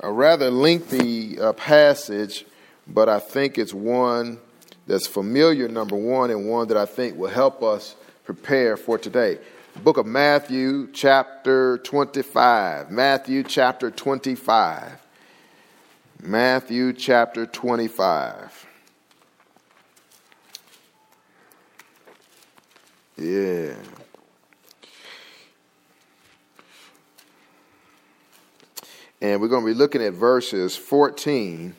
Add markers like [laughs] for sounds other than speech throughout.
A rather lengthy uh, passage, but I think it's one that's familiar, number one, and one that I think will help us prepare for today. Book of Matthew, chapter 25. Matthew, chapter 25. Matthew, chapter 25. Yeah. And we're going to be looking at verses 14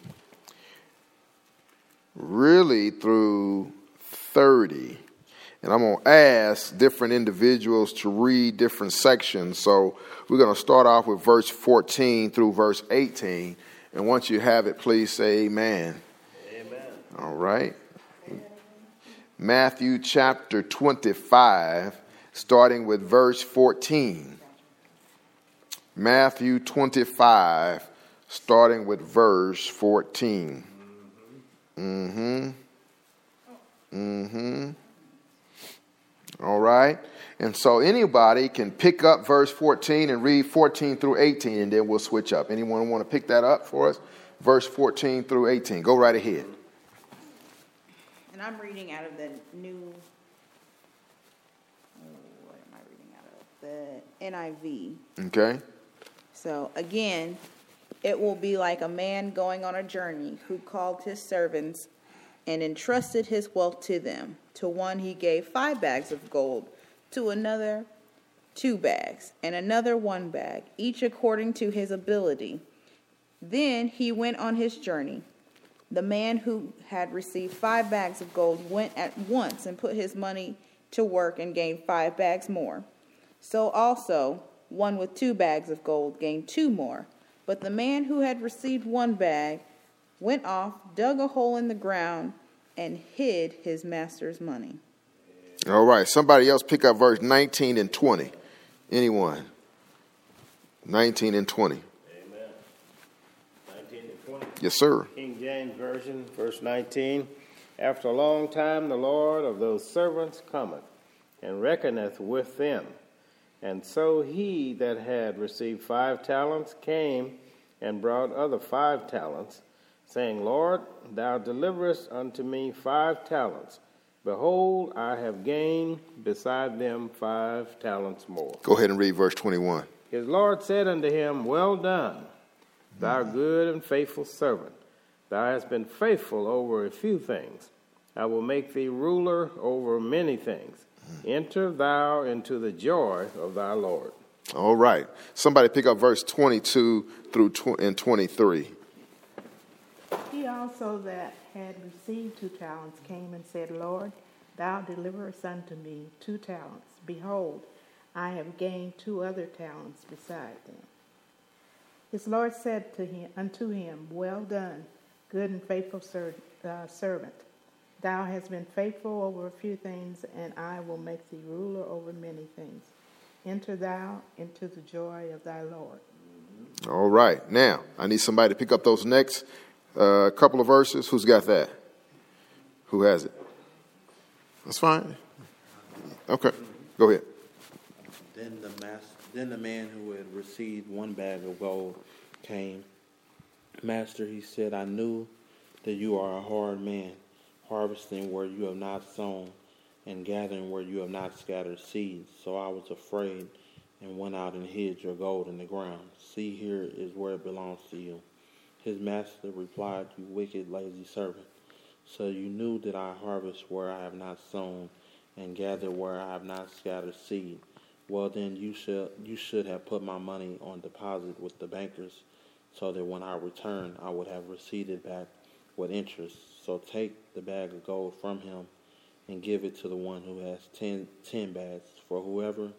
really through 30. And I'm going to ask different individuals to read different sections. So we're going to start off with verse 14 through verse 18. And once you have it, please say amen. Amen. All right. Matthew chapter 25, starting with verse 14. Matthew 25, starting with verse 14. Mm hmm. Mm hmm. All right. And so anybody can pick up verse 14 and read 14 through 18, and then we'll switch up. Anyone want to pick that up for us? Verse 14 through 18. Go right ahead. And I'm reading out of the new, oh, what am I reading out of? The NIV. Okay. So again, it will be like a man going on a journey who called his servants and entrusted his wealth to them. To one he gave five bags of gold, to another two bags, and another one bag, each according to his ability. Then he went on his journey. The man who had received five bags of gold went at once and put his money to work and gained five bags more. So also, one with two bags of gold gained two more. But the man who had received one bag went off, dug a hole in the ground, and hid his master's money. All right. Somebody else pick up verse 19 and 20. Anyone? 19 and 20. Amen. 19 and 20. Yes, sir. King James Version, verse 19. After a long time, the Lord of those servants cometh and reckoneth with them. And so he that had received five talents came and brought other five talents, saying, Lord, thou deliverest unto me five talents. Behold, I have gained beside them five talents more. Go ahead and read verse 21. His Lord said unto him, Well done, thou good and faithful servant. Thou hast been faithful over a few things. I will make thee ruler over many things. Enter thou into the joy of thy Lord. All right. Somebody pick up verse 22 through tw- and 23. He also that had received two talents came and said, Lord, thou deliverest unto me two talents. Behold, I have gained two other talents beside them. His Lord said to him, unto him, Well done, good and faithful ser- uh, servant. Thou hast been faithful over a few things, and I will make thee ruler over many things. Enter thou into the joy of thy Lord. All right. Now, I need somebody to pick up those next uh, couple of verses. Who's got that? Who has it? That's fine. Okay. Go ahead. Then the mas- then the man who had received one bag of gold came. Master, he said, I knew that you are a hard man, harvesting where you have not sown, and gathering where you have not scattered seeds. So I was afraid and went out and hid your gold in the ground. See, here is where it belongs to you. His master replied, You wicked, lazy servant. So you knew that I harvest where I have not sown, and gather where I have not scattered seed. Well, then you should you should have put my money on deposit with the bankers, so that when I return, I would have received it back with interest. So take the bag of gold from him, and give it to the one who has ten, ten bags. For whoever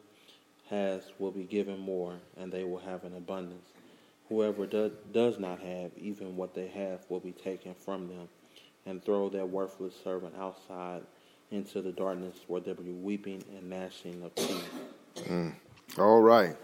has will be given more, and they will have an abundance. Whoever do, does not have, even what they have, will be taken from them, and throw that worthless servant outside into the darkness where there will be weeping and gnashing of teeth. Mm. All right.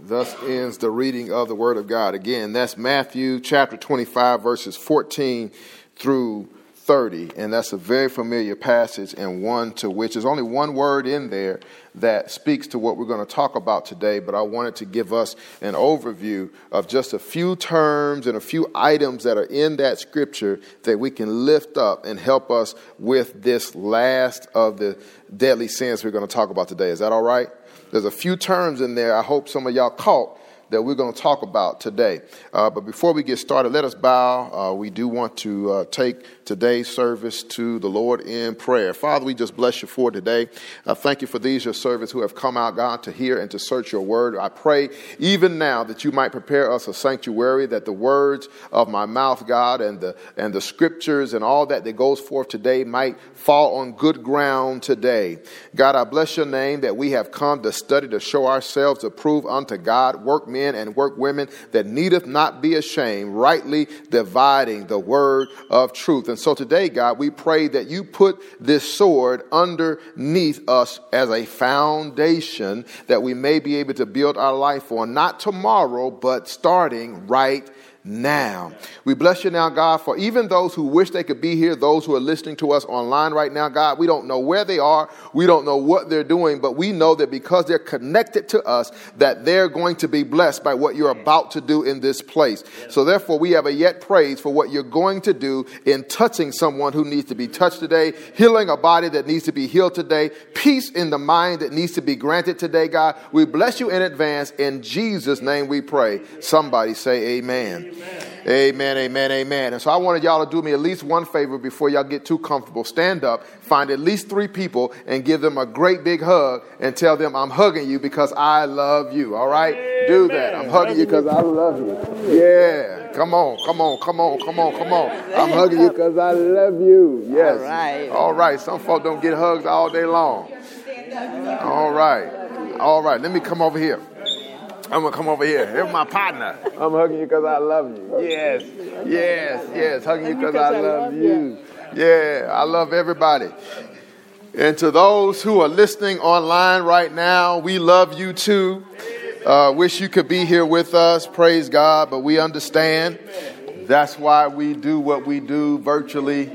Thus ends the reading of the Word of God. Again, that's Matthew chapter 25, verses 14 through 30. And that's a very familiar passage and one to which there's only one word in there that speaks to what we're going to talk about today. But I wanted to give us an overview of just a few terms and a few items that are in that scripture that we can lift up and help us with this last of the deadly sins we're going to talk about today. Is that all right? There's a few terms in there I hope some of y'all caught that we're going to talk about today. Uh, but before we get started, let us bow. Uh, we do want to uh, take today's service to the Lord in prayer. Father, we just bless you for today. I thank you for these, your servants who have come out, God, to hear and to search your word. I pray even now that you might prepare us a sanctuary, that the words of my mouth, God, and the, and the scriptures and all that that goes forth today might fall on good ground today. God, I bless your name that we have come to study to show ourselves approved unto God, workmen and work women that needeth not be ashamed, rightly dividing the word of truth. And and so today, God, we pray that you put this sword underneath us as a foundation that we may be able to build our life on, not tomorrow, but starting right now. We bless you now, God, for even those who wish they could be here, those who are listening to us online right now, God, we don't know where they are, we don't know what they're doing, but we know that because they're connected to us, that they're going to be blessed by what you're about to do in this place. So therefore, we have a yet praise for what you're going to do in touching someone who needs to be touched today, healing a body that needs to be healed today, peace in the mind that needs to be granted today, God. We bless you in advance. In Jesus' name we pray. Somebody say amen. Amen, amen, amen. And so I wanted y'all to do me at least one favor before y'all get too comfortable. Stand up, find at least three people, and give them a great big hug and tell them, I'm hugging you because I love you. All right? Amen. Do that. I'm hugging you because I love you. Yeah. Come on, come on, come on, come on, come on. I'm hugging you because I love you. Yes. All right. All right. Some folks don't get hugs all day long. All right. All right. Let me come over here. I'm gonna come over here. Here's my partner. I'm hugging you because I love you. Yes, yes, yes. Hugging you because I, I love you. Yeah, I love everybody. And to those who are listening online right now, we love you too. Uh, wish you could be here with us. Praise God, but we understand. That's why we do what we do virtually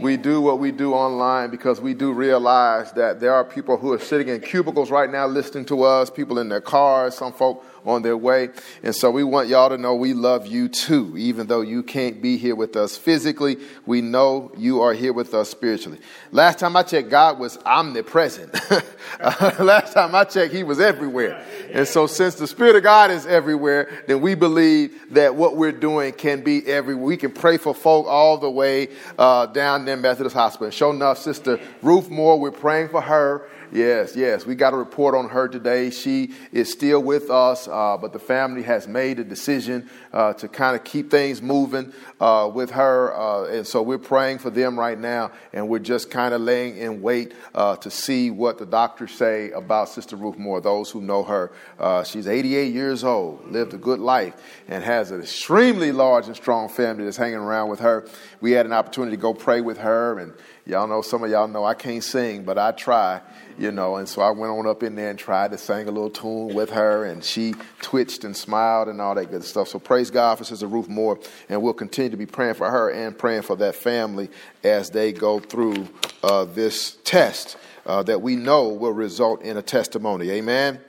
we do what we do online because we do realize that there are people who are sitting in cubicles right now listening to us, people in their cars, some folk on their way. And so we want y'all to know we love you too. Even though you can't be here with us physically, we know you are here with us spiritually. Last time I checked, God was omnipresent. [laughs] Last time I checked, He was everywhere. And so since the Spirit of God is everywhere, then we believe that what we're doing can be everywhere. We can pray for folk all the way uh, down there Methodist Hospital. And sure enough, Sister Ruth Moore, we're praying for her Yes, yes. We got a report on her today. She is still with us, uh, but the family has made a decision uh, to kind of keep things moving uh, with her. Uh, and so we're praying for them right now, and we're just kind of laying in wait uh, to see what the doctors say about Sister Ruth Moore, those who know her. Uh, she's 88 years old, lived a good life, and has an extremely large and strong family that's hanging around with her. We had an opportunity to go pray with her, and y'all know, some of y'all know I can't sing, but I try you know. And so I went on up in there and tried to sing a little tune with her, and she twitched and smiled and all that good stuff. So praise God for Sister Ruth Moore, and we'll continue to be praying for her and praying for that family as they go through uh, this test uh, that we know will result in a testimony. Amen.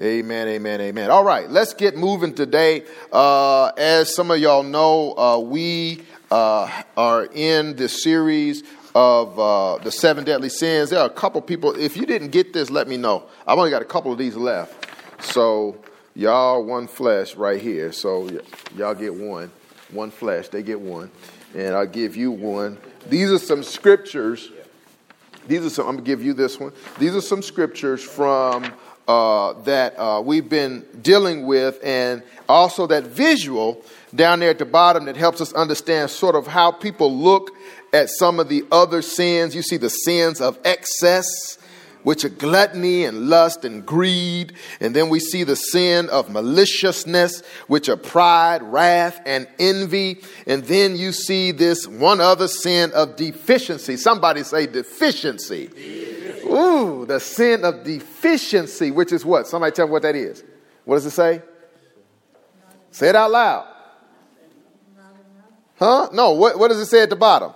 Amen, amen, amen. All right, let's get moving today. Uh, as some of y'all know, uh, we uh, are in this series of uh, the seven deadly sins. There are a couple people. If you didn't get this, let me know. I've only got a couple of these left. So y'all one flesh right here. So y- y'all get one, one flesh. They get one, and I'll give you one. These are some scriptures. These are some. I'm gonna give you this one. These are some scriptures from uh, that uh, we've been dealing with, and also that visual down there at the bottom that helps us understand sort of how people look at some of the other sins. You see the sins of excess, which are gluttony and lust and greed. And then we see the sin of maliciousness, which are pride, wrath, and envy. And then you see this one other sin of deficiency. Somebody say deficiency. Ooh, the sin of deficiency, which is what? Somebody tell me what that is. What does it say? Say it out loud. Huh? No, what, what does it say at the bottom?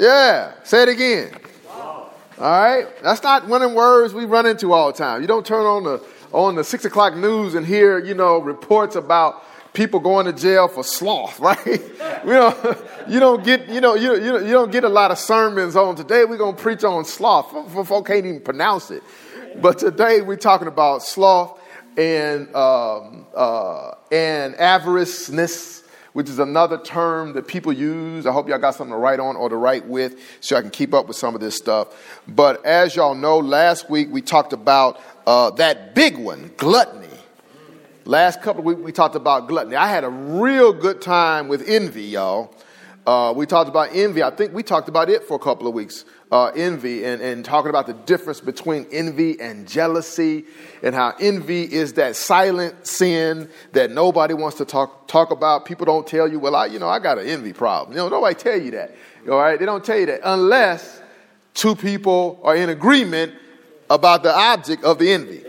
Yeah, say it again. All right, that's not one of the words we run into all the time. You don't turn on the on the six o'clock news and hear you know reports about people going to jail for sloth, [laughs] right? you know, you don't get you know you you, you don't get a lot of sermons on today. We're gonna preach on sloth. Folk can't even pronounce it, but today we're talking about sloth and um, uh, and avariceness which is another term that people use. I hope y'all got something to write on or to write with so I can keep up with some of this stuff. But as y'all know, last week we talked about uh, that big one, gluttony. Last couple of weeks we talked about gluttony. I had a real good time with envy, y'all. Uh, we talked about envy. I think we talked about it for a couple of weeks. Uh, envy and, and talking about the difference between envy and jealousy and how envy is that silent sin that nobody wants to talk, talk about. People don't tell you, well, I, you know, I got an envy problem. You know, nobody tell you that. All right. They don't tell you that unless two people are in agreement about the object of the envy.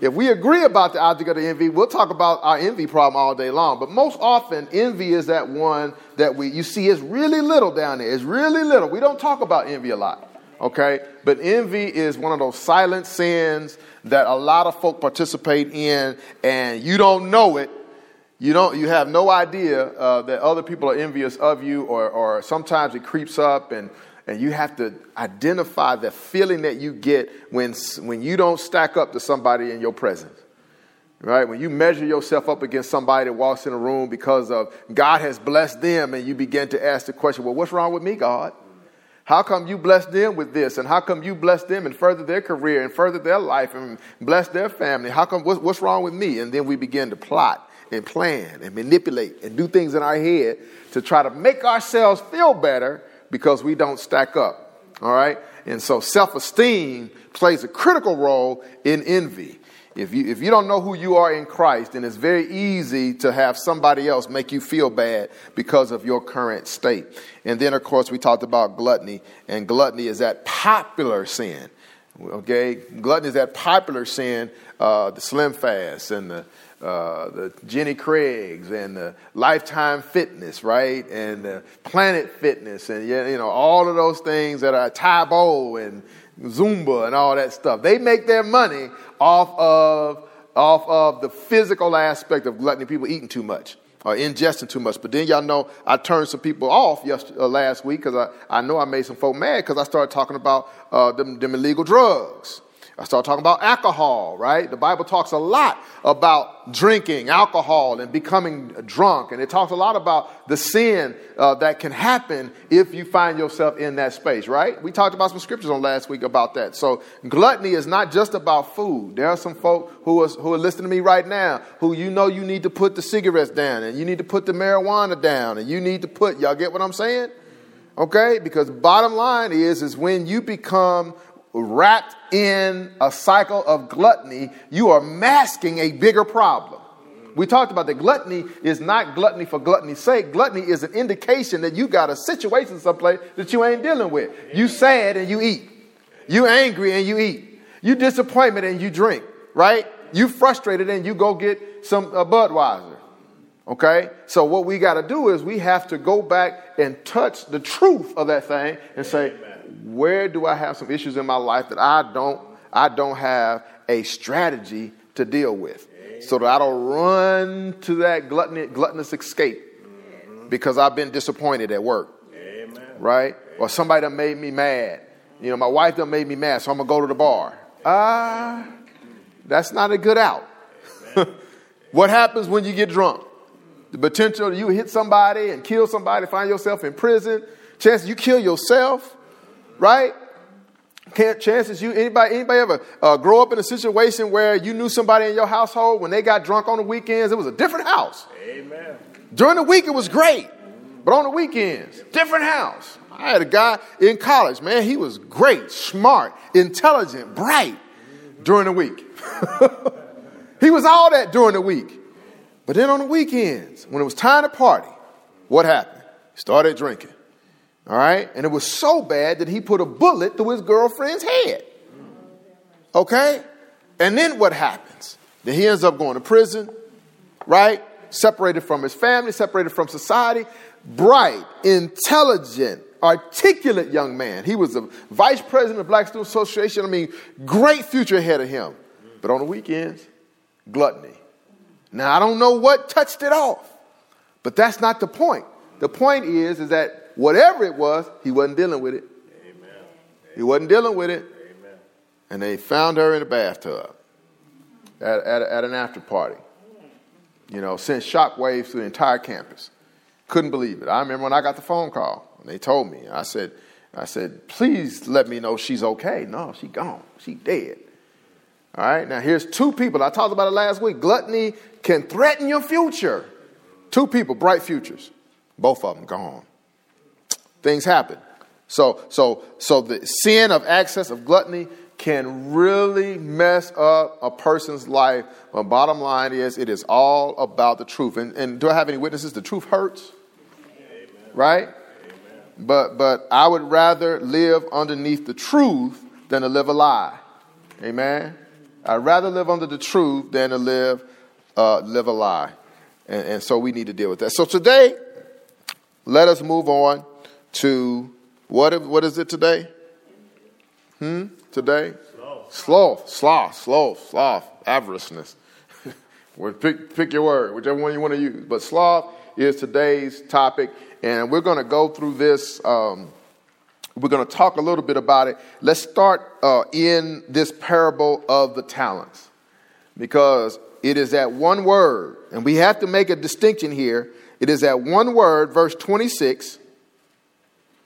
If we agree about the object of the envy, we'll talk about our envy problem all day long. But most often, envy is that one that we you see is really little down there. It's really little. We don't talk about envy a lot. Okay? But envy is one of those silent sins that a lot of folk participate in, and you don't know it. You don't. You have no idea uh, that other people are envious of you, or, or sometimes it creeps up and and you have to identify the feeling that you get when, when you don't stack up to somebody in your presence. Right? When you measure yourself up against somebody that walks in a room because of God has blessed them, and you begin to ask the question, well, what's wrong with me, God? How come you blessed them with this? And how come you blessed them and further their career and further their life and bless their family? How come, what's, what's wrong with me? And then we begin to plot and plan and manipulate and do things in our head to try to make ourselves feel better because we don't stack up. All right? And so self esteem plays a critical role in envy. If you, if you don't know who you are in Christ, then it's very easy to have somebody else make you feel bad because of your current state. And then, of course, we talked about gluttony, and gluttony is that popular sin. Okay? Gluttony is that popular sin, uh, the Slim Fast and the uh, the Jenny Craig's and the Lifetime Fitness, right? And the Planet Fitness and, you know, all of those things that are Tae Bo and Zumba and all that stuff. They make their money off of, off of the physical aspect of gluttony, people eating too much or ingesting too much. But then y'all know I turned some people off yesterday, uh, last week because I, I know I made some folk mad because I started talking about uh, them, them illegal drugs. I start talking about alcohol, right? The Bible talks a lot about drinking alcohol and becoming drunk. And it talks a lot about the sin uh, that can happen if you find yourself in that space, right? We talked about some scriptures on last week about that. So gluttony is not just about food. There are some folk who are, who are listening to me right now who you know you need to put the cigarettes down and you need to put the marijuana down and you need to put, y'all get what I'm saying? Okay? Because bottom line is, is when you become wrapped in a cycle of gluttony, you are masking a bigger problem. We talked about that gluttony is not gluttony for gluttony's sake. Gluttony is an indication that you got a situation someplace that you ain't dealing with. You sad and you eat. You angry and you eat. You disappointment and you drink, right? You frustrated and you go get some uh, Budweiser. Okay? So what we got to do is we have to go back and touch the truth of that thing and say, where do I have some issues in my life that I don't I don't have a strategy to deal with, so that I don't run to that gluttonous, gluttonous escape because I've been disappointed at work, Amen. right? Or somebody done made me mad. You know, my wife done made me mad, so I'm gonna go to the bar. Ah, uh, that's not a good out. [laughs] what happens when you get drunk? The potential you hit somebody and kill somebody, find yourself in prison. Chance you kill yourself right? Can't, chances you anybody anybody ever uh, grow up in a situation where you knew somebody in your household when they got drunk on the weekends it was a different house. Amen. During the week it was great, but on the weekends different house. I had a guy in college, man, he was great, smart, intelligent, bright during the week. [laughs] he was all that during the week. But then on the weekends, when it was time to party, what happened? He started drinking. All right? And it was so bad that he put a bullet through his girlfriend's head. Okay? And then what happens? Then he ends up going to prison, right? Separated from his family, separated from society. Bright, intelligent, articulate young man. He was the vice president of Black Student Association. I mean, great future ahead of him. But on the weekends, gluttony. Now, I don't know what touched it off, but that's not the point. The point is, is that whatever it was, he wasn't dealing with it. Amen. He wasn't dealing with it. Amen. And they found her in a bathtub at, at, at an after party. You know, sent shockwaves through the entire campus. Couldn't believe it. I remember when I got the phone call and they told me. I said, I said, please let me know she's okay. No, she's gone. She dead. All right, now here's two people. I talked about it last week. Gluttony can threaten your future. Two people, bright futures. Both of them gone. Things happen. So, so, so the sin of excess of gluttony can really mess up a person's life. But bottom line is, it is all about the truth. And, and do I have any witnesses? The truth hurts, Amen. right? Amen. But, but I would rather live underneath the truth than to live a lie. Amen. I'd rather live under the truth than to live uh, live a lie. And, and so we need to deal with that. So today, let us move on to what, what is it today? Hmm? Today? Sloth. Sloth, sloth, sloth, avariceness. [laughs] pick, pick your word, whichever one you want to use. But sloth is today's topic, and we're going to go through this. Um, we're going to talk a little bit about it. Let's start uh, in this parable of the talents because it is that one word, and we have to make a distinction here. It is that one word, verse 26.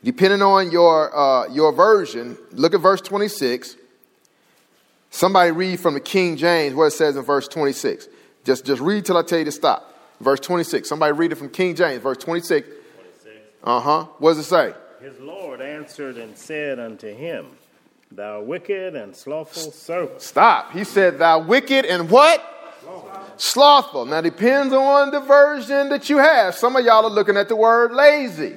Depending on your, uh, your version, look at verse 26. Somebody read from the King James what it says in verse 26. Just, just read till I tell you to stop. Verse 26. Somebody read it from King James, verse 26. 26. Uh huh. What does it say? His Lord answered and said unto him, Thou wicked and slothful servant. Stop. He said, Thou wicked and what? Slothful. slothful. Now, depends on the version that you have. Some of y'all are looking at the word lazy.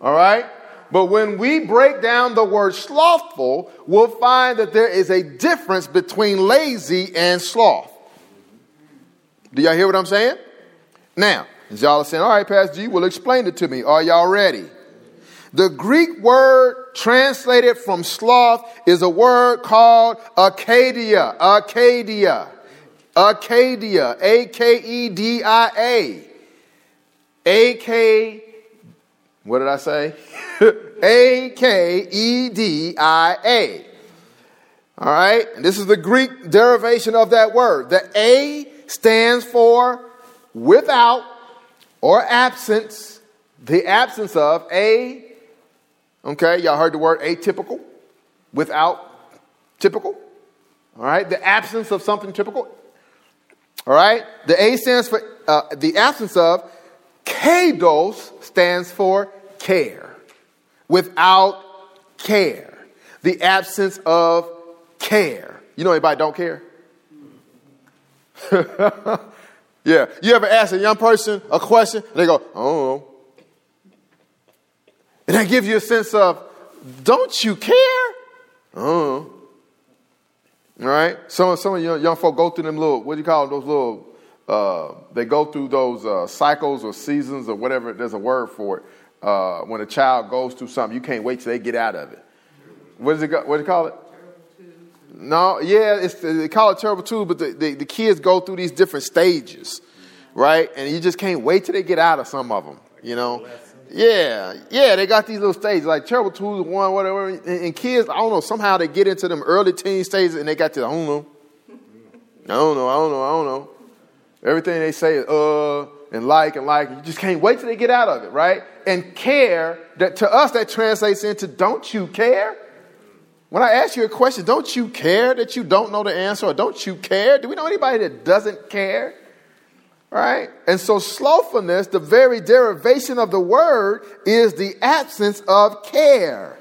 All right? But when we break down the word slothful, we'll find that there is a difference between lazy and sloth. Do y'all hear what I'm saying? Now, y'all are saying, all right, Pastor G, well, explain it to me. Are y'all ready? The Greek word translated from sloth is a word called Acedia. Acedia. Acedia. A K E D I A. A K, what did I say? [laughs] A K E D I A. All right? And this is the Greek derivation of that word. The A stands for without or absence, the absence of a Okay, y'all heard the word atypical, without typical. All right, the absence of something typical. All right, the A stands for uh, the absence of. Kados stands for care, without care. The absence of care. You know anybody don't care? [laughs] yeah. You ever ask a young person a question? and They go, oh. And that gives you a sense of, don't you care? Oh. All right? Some, some of you young folk go through them little, what do you call them, those little, uh, they go through those uh, cycles or seasons or whatever, there's a word for it. Uh, when a child goes through something, you can't wait till they get out of it. What does it, what do you call it? No, yeah, it's, they call it terrible too, but the, the, the kids go through these different stages, right? And you just can't wait till they get out of some of them, you know? Yeah, yeah, they got these little stages like terrible twos, one, whatever. And, and, kids, I don't know, somehow they get into them early teen stages and they got to, I don't know, I don't know, I don't know, I don't know. Everything they say uh and like and like. You just can't wait till they get out of it, right? And care that to us that translates into don't you care? When I ask you a question, don't you care that you don't know the answer, or don't you care? Do we know anybody that doesn't care? Right? And so slothfulness, the very derivation of the word, is the absence of care.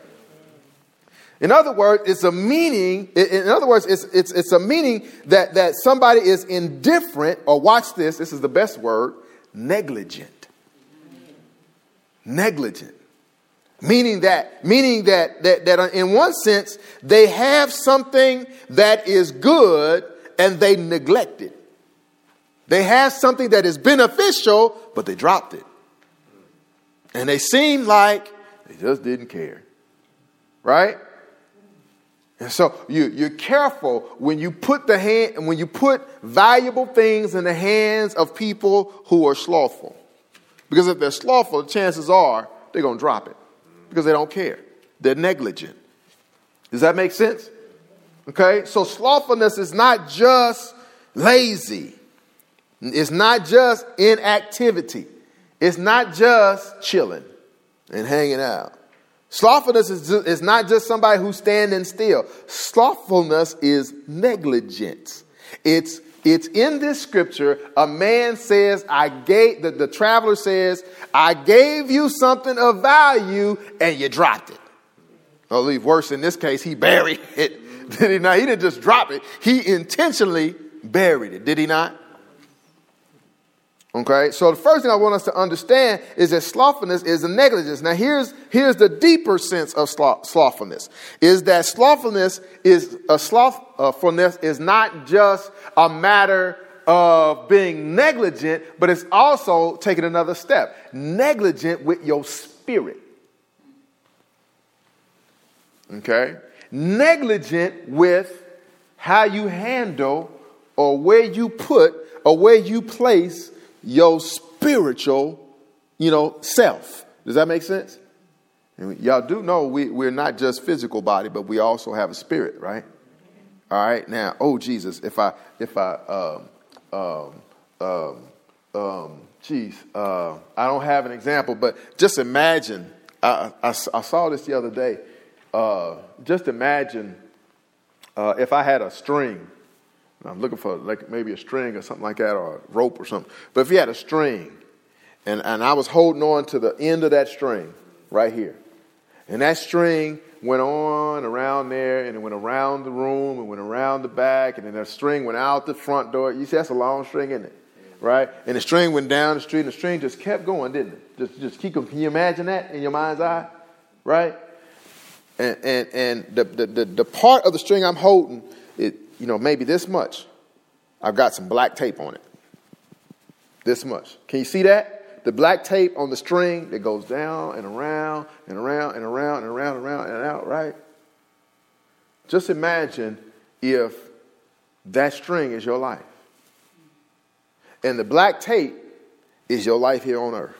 In other words, it's a meaning, in other words, it's, it's, it's a meaning that, that somebody is indifferent, or watch this, this is the best word, negligent. Negligent. Meaning that, meaning that, that, that in one sense, they have something that is good and they neglect it. They have something that is beneficial, but they dropped it. And they seem like they just didn't care. Right? And so you, you're careful when you put the hand and when you put valuable things in the hands of people who are slothful. Because if they're slothful, the chances are they're gonna drop it. Because they don't care. They're negligent. Does that make sense? Okay? So slothfulness is not just lazy. It's not just inactivity. It's not just chilling and hanging out. Slothfulness is, just, is not just somebody who's standing still. Slothfulness is negligence. It's it's in this scripture. A man says, I gave, the, the traveler says, I gave you something of value and you dropped it. Or leave worse in this case, he buried it. [laughs] Did he not? He didn't just drop it, he intentionally buried it. Did he not? Okay, so the first thing I want us to understand is that slothfulness is a negligence. Now, here's, here's the deeper sense of slothfulness is that slothfulness is a slothfulness is not just a matter of being negligent, but it's also taking another step negligent with your spirit. Okay, negligent with how you handle or where you put or where you place your spiritual, you know, self. Does that make sense? And y'all do know we, we're not just physical body, but we also have a spirit, right? All right. Now, oh Jesus, if I if I um um um um geez, uh, I don't have an example, but just imagine. I, I, I saw this the other day. Uh, just imagine uh, if I had a string I'm looking for like maybe a string or something like that or a rope or something. But if you had a string and, and I was holding on to the end of that string right here, and that string went on around there and it went around the room and went around the back and then that string went out the front door. You see, that's a long string, isn't it? Right? And the string went down the street and the string just kept going, didn't it? Just, just keep. Can you imagine that in your mind's eye? Right? And, and, and the, the, the, the part of the string I'm holding, it, you know, maybe this much. I've got some black tape on it. This much. Can you see that? The black tape on the string that goes down and around and around and around and around and around and out, right? Just imagine if that string is your life. And the black tape is your life here on earth.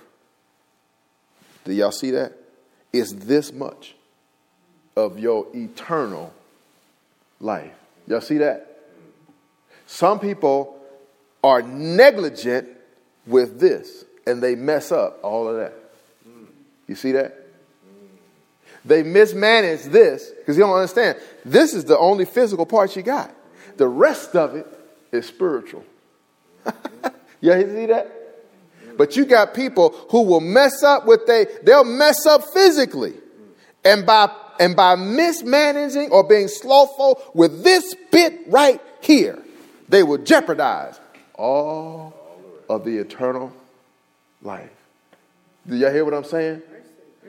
Do y'all see that? It's this much of your eternal life. Y'all see that? Some people are negligent with this and they mess up all of that. You see that? They mismanage this because you don't understand. This is the only physical part you got. The rest of it is spiritual. [laughs] yeah, you see that? But you got people who will mess up with they they'll mess up physically. And by and by mismanaging or being slothful with this bit right here, they will jeopardize all of the eternal life. Do y'all hear what I'm saying?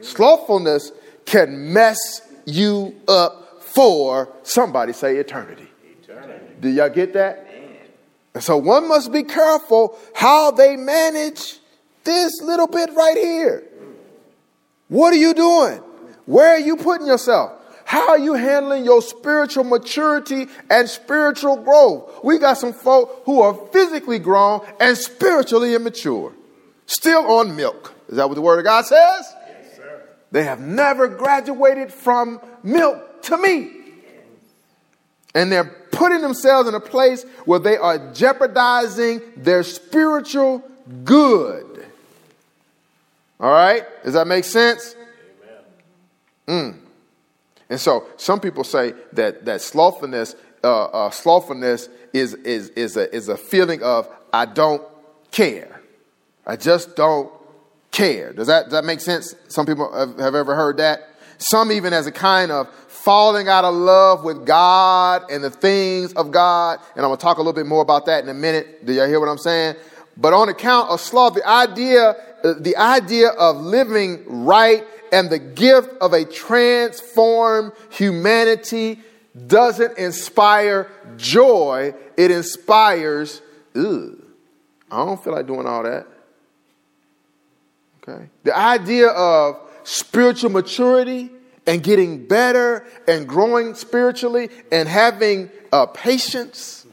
Slothfulness can mess you up for somebody say eternity. eternity. Do y'all get that? And so one must be careful how they manage this little bit right here. What are you doing? Where are you putting yourself? How are you handling your spiritual maturity and spiritual growth? We got some folk who are physically grown and spiritually immature, still on milk. Is that what the Word of God says? Yes, sir. They have never graduated from milk to meat. And they're putting themselves in a place where they are jeopardizing their spiritual good. All right? Does that make sense? Mm. And so some people say that, that slothfulness, uh, uh, slothfulness is, is, is, a, is a feeling of, I don't care. I just don't care. Does that, does that make sense? Some people have, have ever heard that. Some even as a kind of falling out of love with God and the things of God. And I'm going to talk a little bit more about that in a minute. Do y'all hear what I'm saying? But on account of sloth, the idea, the idea of living right and the gift of a transformed humanity doesn't inspire joy. It inspires, I don't feel like doing all that. Okay. The idea of spiritual maturity and getting better and growing spiritually and having uh, patience,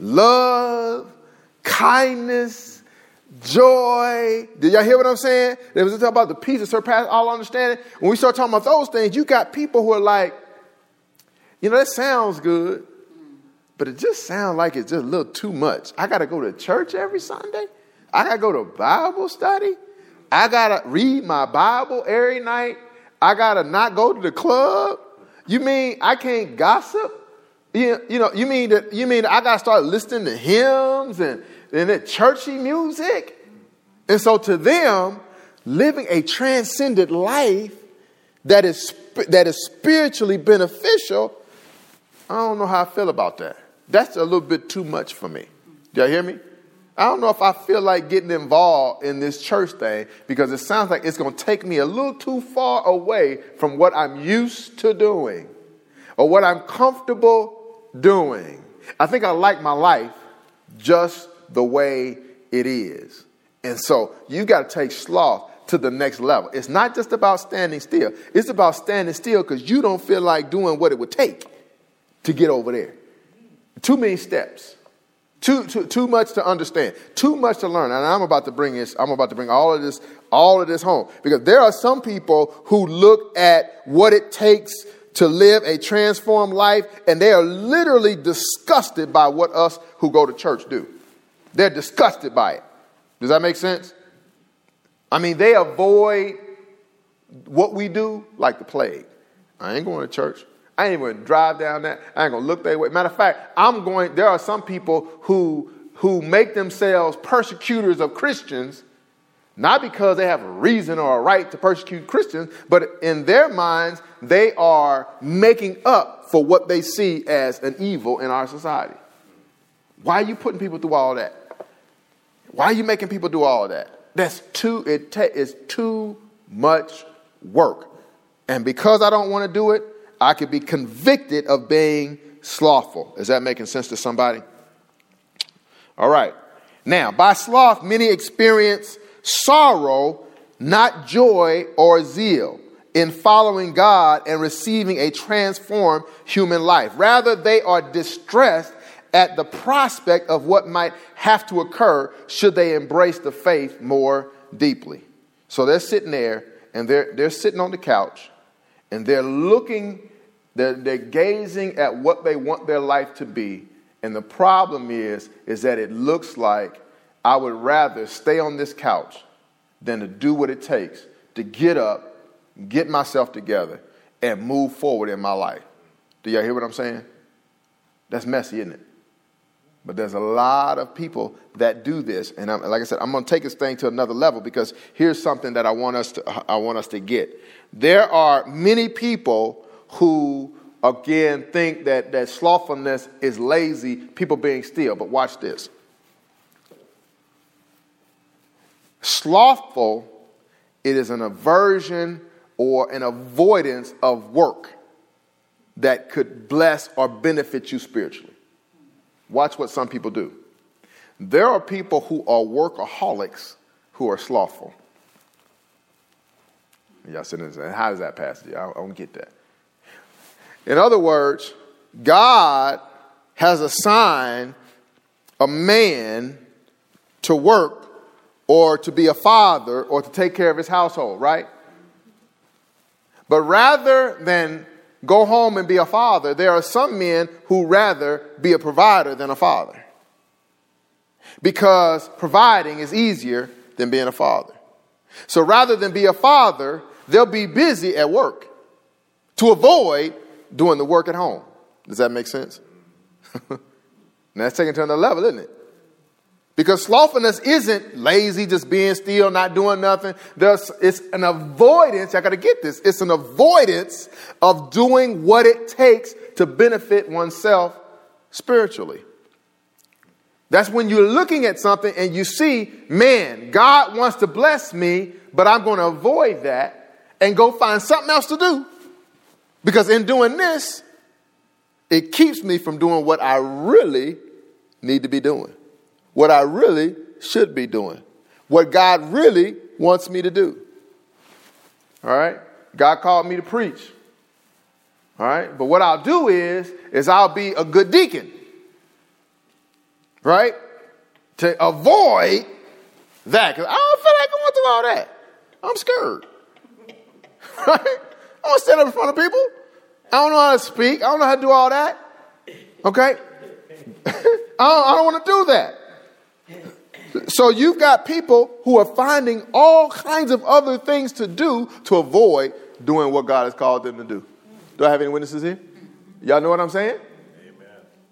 love, kindness, joy. Did y'all hear what I'm saying? They was talking about the peace that surpasses all understanding. When we start talking about those things, you got people who are like, you know, that sounds good, but it just sounds like it's just a little too much. I got to go to church every Sunday. I got to go to Bible study. I got to read my Bible every night. I got to not go to the club. You mean I can't gossip? You, you know, you mean that you mean I got to start listening to hymns and and that churchy music? And so to them, living a transcendent life that is that is spiritually beneficial, I don't know how I feel about that. That's a little bit too much for me. Do y'all hear me? I don't know if I feel like getting involved in this church thing because it sounds like it's going to take me a little too far away from what I'm used to doing or what I'm comfortable doing. I think I like my life just the way it is. And so you got to take sloth to the next level. It's not just about standing still, it's about standing still because you don't feel like doing what it would take to get over there. Too many steps. Too, too, too much to understand, too much to learn. And I'm about to bring this, I'm about to bring all of this, all of this home. Because there are some people who look at what it takes to live a transformed life, and they are literally disgusted by what us who go to church do. They're disgusted by it. Does that make sense? I mean, they avoid what we do like the plague. I ain't going to church. I ain't going to drive down that. I ain't going to look that way. Matter of fact, I'm going, there are some people who, who make themselves persecutors of Christians, not because they have a reason or a right to persecute Christians, but in their minds, they are making up for what they see as an evil in our society. Why are you putting people through all that? Why are you making people do all of that? That's too, it ta- is too much work. And because I don't want to do it, I could be convicted of being slothful. Is that making sense to somebody? All right. Now, by sloth, many experience sorrow, not joy or zeal in following God and receiving a transformed human life. Rather, they are distressed at the prospect of what might have to occur should they embrace the faith more deeply. So they're sitting there and they're, they're sitting on the couch and they're looking, they're, they're gazing at what they want their life to be. And the problem is, is that it looks like I would rather stay on this couch than to do what it takes to get up, get myself together, and move forward in my life. Do y'all hear what I'm saying? That's messy, isn't it? But there's a lot of people that do this, and I'm, like I said, I'm going to take this thing to another level because here's something that I want us to I want us to get. There are many people who again think that that slothfulness is lazy, people being still. But watch this. Slothful, it is an aversion or an avoidance of work that could bless or benefit you spiritually. Watch what some people do. There are people who are workaholics who are slothful. Y'all sitting there how does that pass? I don't get that. In other words, God has assigned a man to work or to be a father or to take care of his household, right? But rather than go home and be a father, there are some men who rather be a provider than a father. Because providing is easier than being a father. So rather than be a father, they'll be busy at work to avoid doing the work at home. Does that make sense? [laughs] that's taken to another level, isn't it? Because slothfulness isn't lazy, just being still, not doing nothing. There's, it's an avoidance. I got to get this. It's an avoidance of doing what it takes to benefit oneself spiritually. That's when you're looking at something and you see, man, God wants to bless me, but I'm going to avoid that and go find something else to do. Because in doing this, it keeps me from doing what I really need to be doing what I really should be doing, what God really wants me to do. All right? God called me to preach. All right? But what I'll do is is I'll be a good deacon. Right? To avoid that cuz I don't feel like going through all that. I'm scared. [laughs] Right? I want to stand up in front of people. I don't know how to speak. I don't know how to do all that. Okay? [laughs] I don't, I don't want to do that. So you've got people who are finding all kinds of other things to do to avoid doing what God has called them to do. Do I have any witnesses here? Y'all know what I'm saying?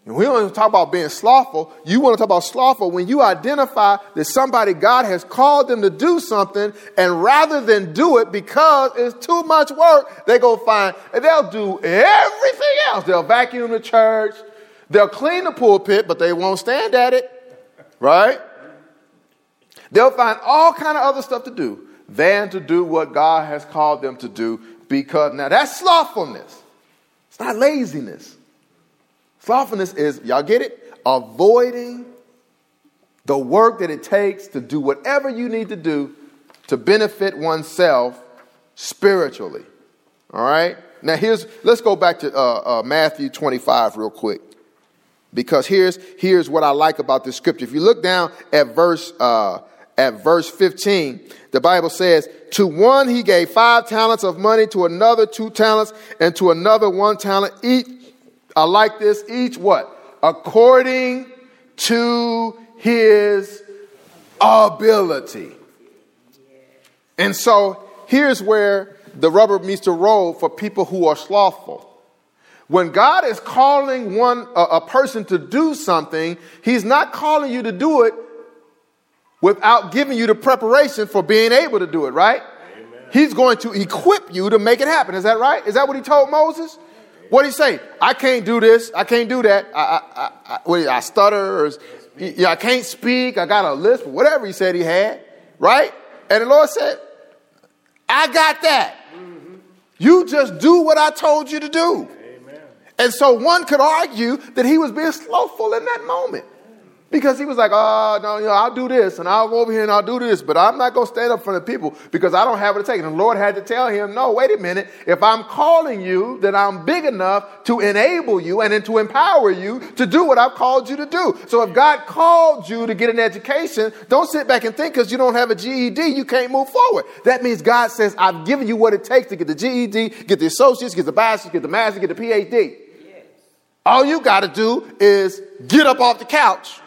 And we don't talk about being slothful. You want to talk about slothful when you identify that somebody God has called them to do something, and rather than do it because it's too much work, they go find they'll do everything else. They'll vacuum the church, they'll clean the pulpit, but they won't stand at it, right? They'll find all kind of other stuff to do than to do what God has called them to do because now that's slothfulness. It's not laziness. Slothfulness is, y'all get it? Avoiding the work that it takes to do whatever you need to do to benefit oneself spiritually. All right? Now here's let's go back to uh, uh, Matthew 25 real quick because here's here's what I like about this scripture. If you look down at verse uh, at verse 15, the Bible says, To one he gave five talents of money, to another two talents, and to another one talent. Each, I like this, each what? According to his ability. And so here's where the rubber meets the road for people who are slothful. When God is calling one a, a person to do something, He's not calling you to do it without giving you the preparation for being able to do it, right? Amen. He's going to equip you to make it happen. Is that right? Is that what he told Moses? What did he say? I can't do this. I can't do that. I, I, I, I, I stutter or yeah, I can't speak. I got a lisp. Whatever he said he had, right? And the Lord said, I got that. Mm-hmm. You just do what I told you to do. Amen. And so one could argue that he was being slothful in that moment. Because he was like, oh, no, you know, I'll do this and I'll go over here and I'll do this, but I'm not going to stand up for the people because I don't have it to take. And the Lord had to tell him, no, wait a minute. If I'm calling you, then I'm big enough to enable you and then to empower you to do what I've called you to do. So if God called you to get an education, don't sit back and think because you don't have a GED, you can't move forward. That means God says, I've given you what it takes to get the GED, get the associates, get the bachelor's, get the master's, get the PhD. All you got to do is get up off the couch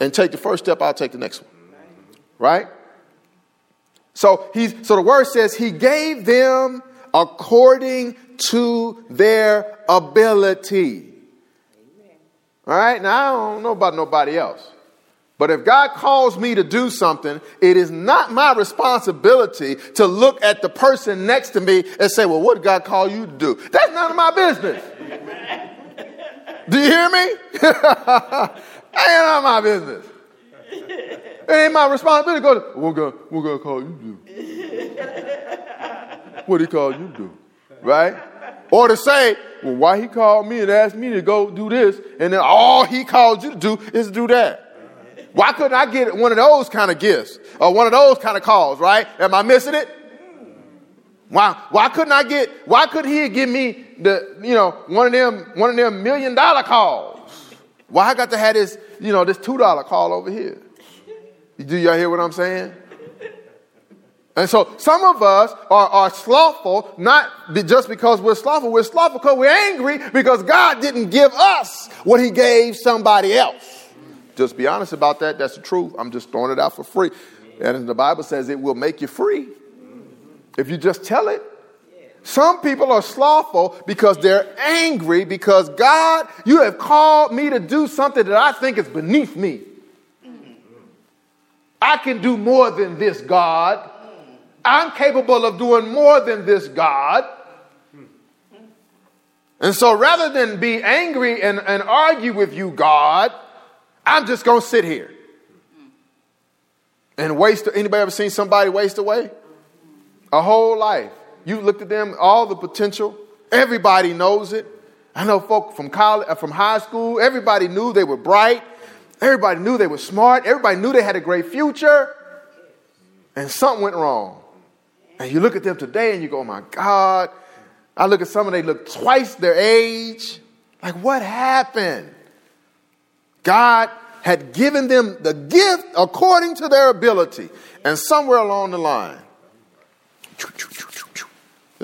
and take the first step, I'll take the next one. Right? So he's so the word says he gave them according to their ability. All right? Now I don't know about nobody else. But if God calls me to do something, it is not my responsibility to look at the person next to me and say, Well, what did God call you to do? That's none of my business. do you hear me? [laughs] That ain't my business. It ain't my responsibility to go, what God, what God call you do? what he called you to do? Right? Or to say, well, why he called me and asked me to go do this, and then all he called you to do is do that. Why couldn't I get one of those kind of gifts or one of those kind of calls, right? Am I missing it? Why, why couldn't I get, why could he give me the, you know, one of them, one of them million dollar calls? Why I got to have this, you know, this $2 call over here? Do y'all hear what I'm saying? And so some of us are, are slothful, not just because we're slothful. We're slothful because we're angry because God didn't give us what he gave somebody else. Just be honest about that. That's the truth. I'm just throwing it out for free. And the Bible says it will make you free if you just tell it. Some people are slothful because they're angry because God, you have called me to do something that I think is beneath me. I can do more than this, God. I'm capable of doing more than this, God. And so rather than be angry and, and argue with you, God, I'm just going to sit here and waste. Anybody ever seen somebody waste away? A whole life. You looked at them, all the potential. Everybody knows it. I know folk from college, uh, from high school. Everybody knew they were bright. Everybody knew they were smart. Everybody knew they had a great future. And something went wrong. And you look at them today and you go, oh my God. I look at some of them, they look twice their age. Like, what happened? God had given them the gift according to their ability. And somewhere along the line,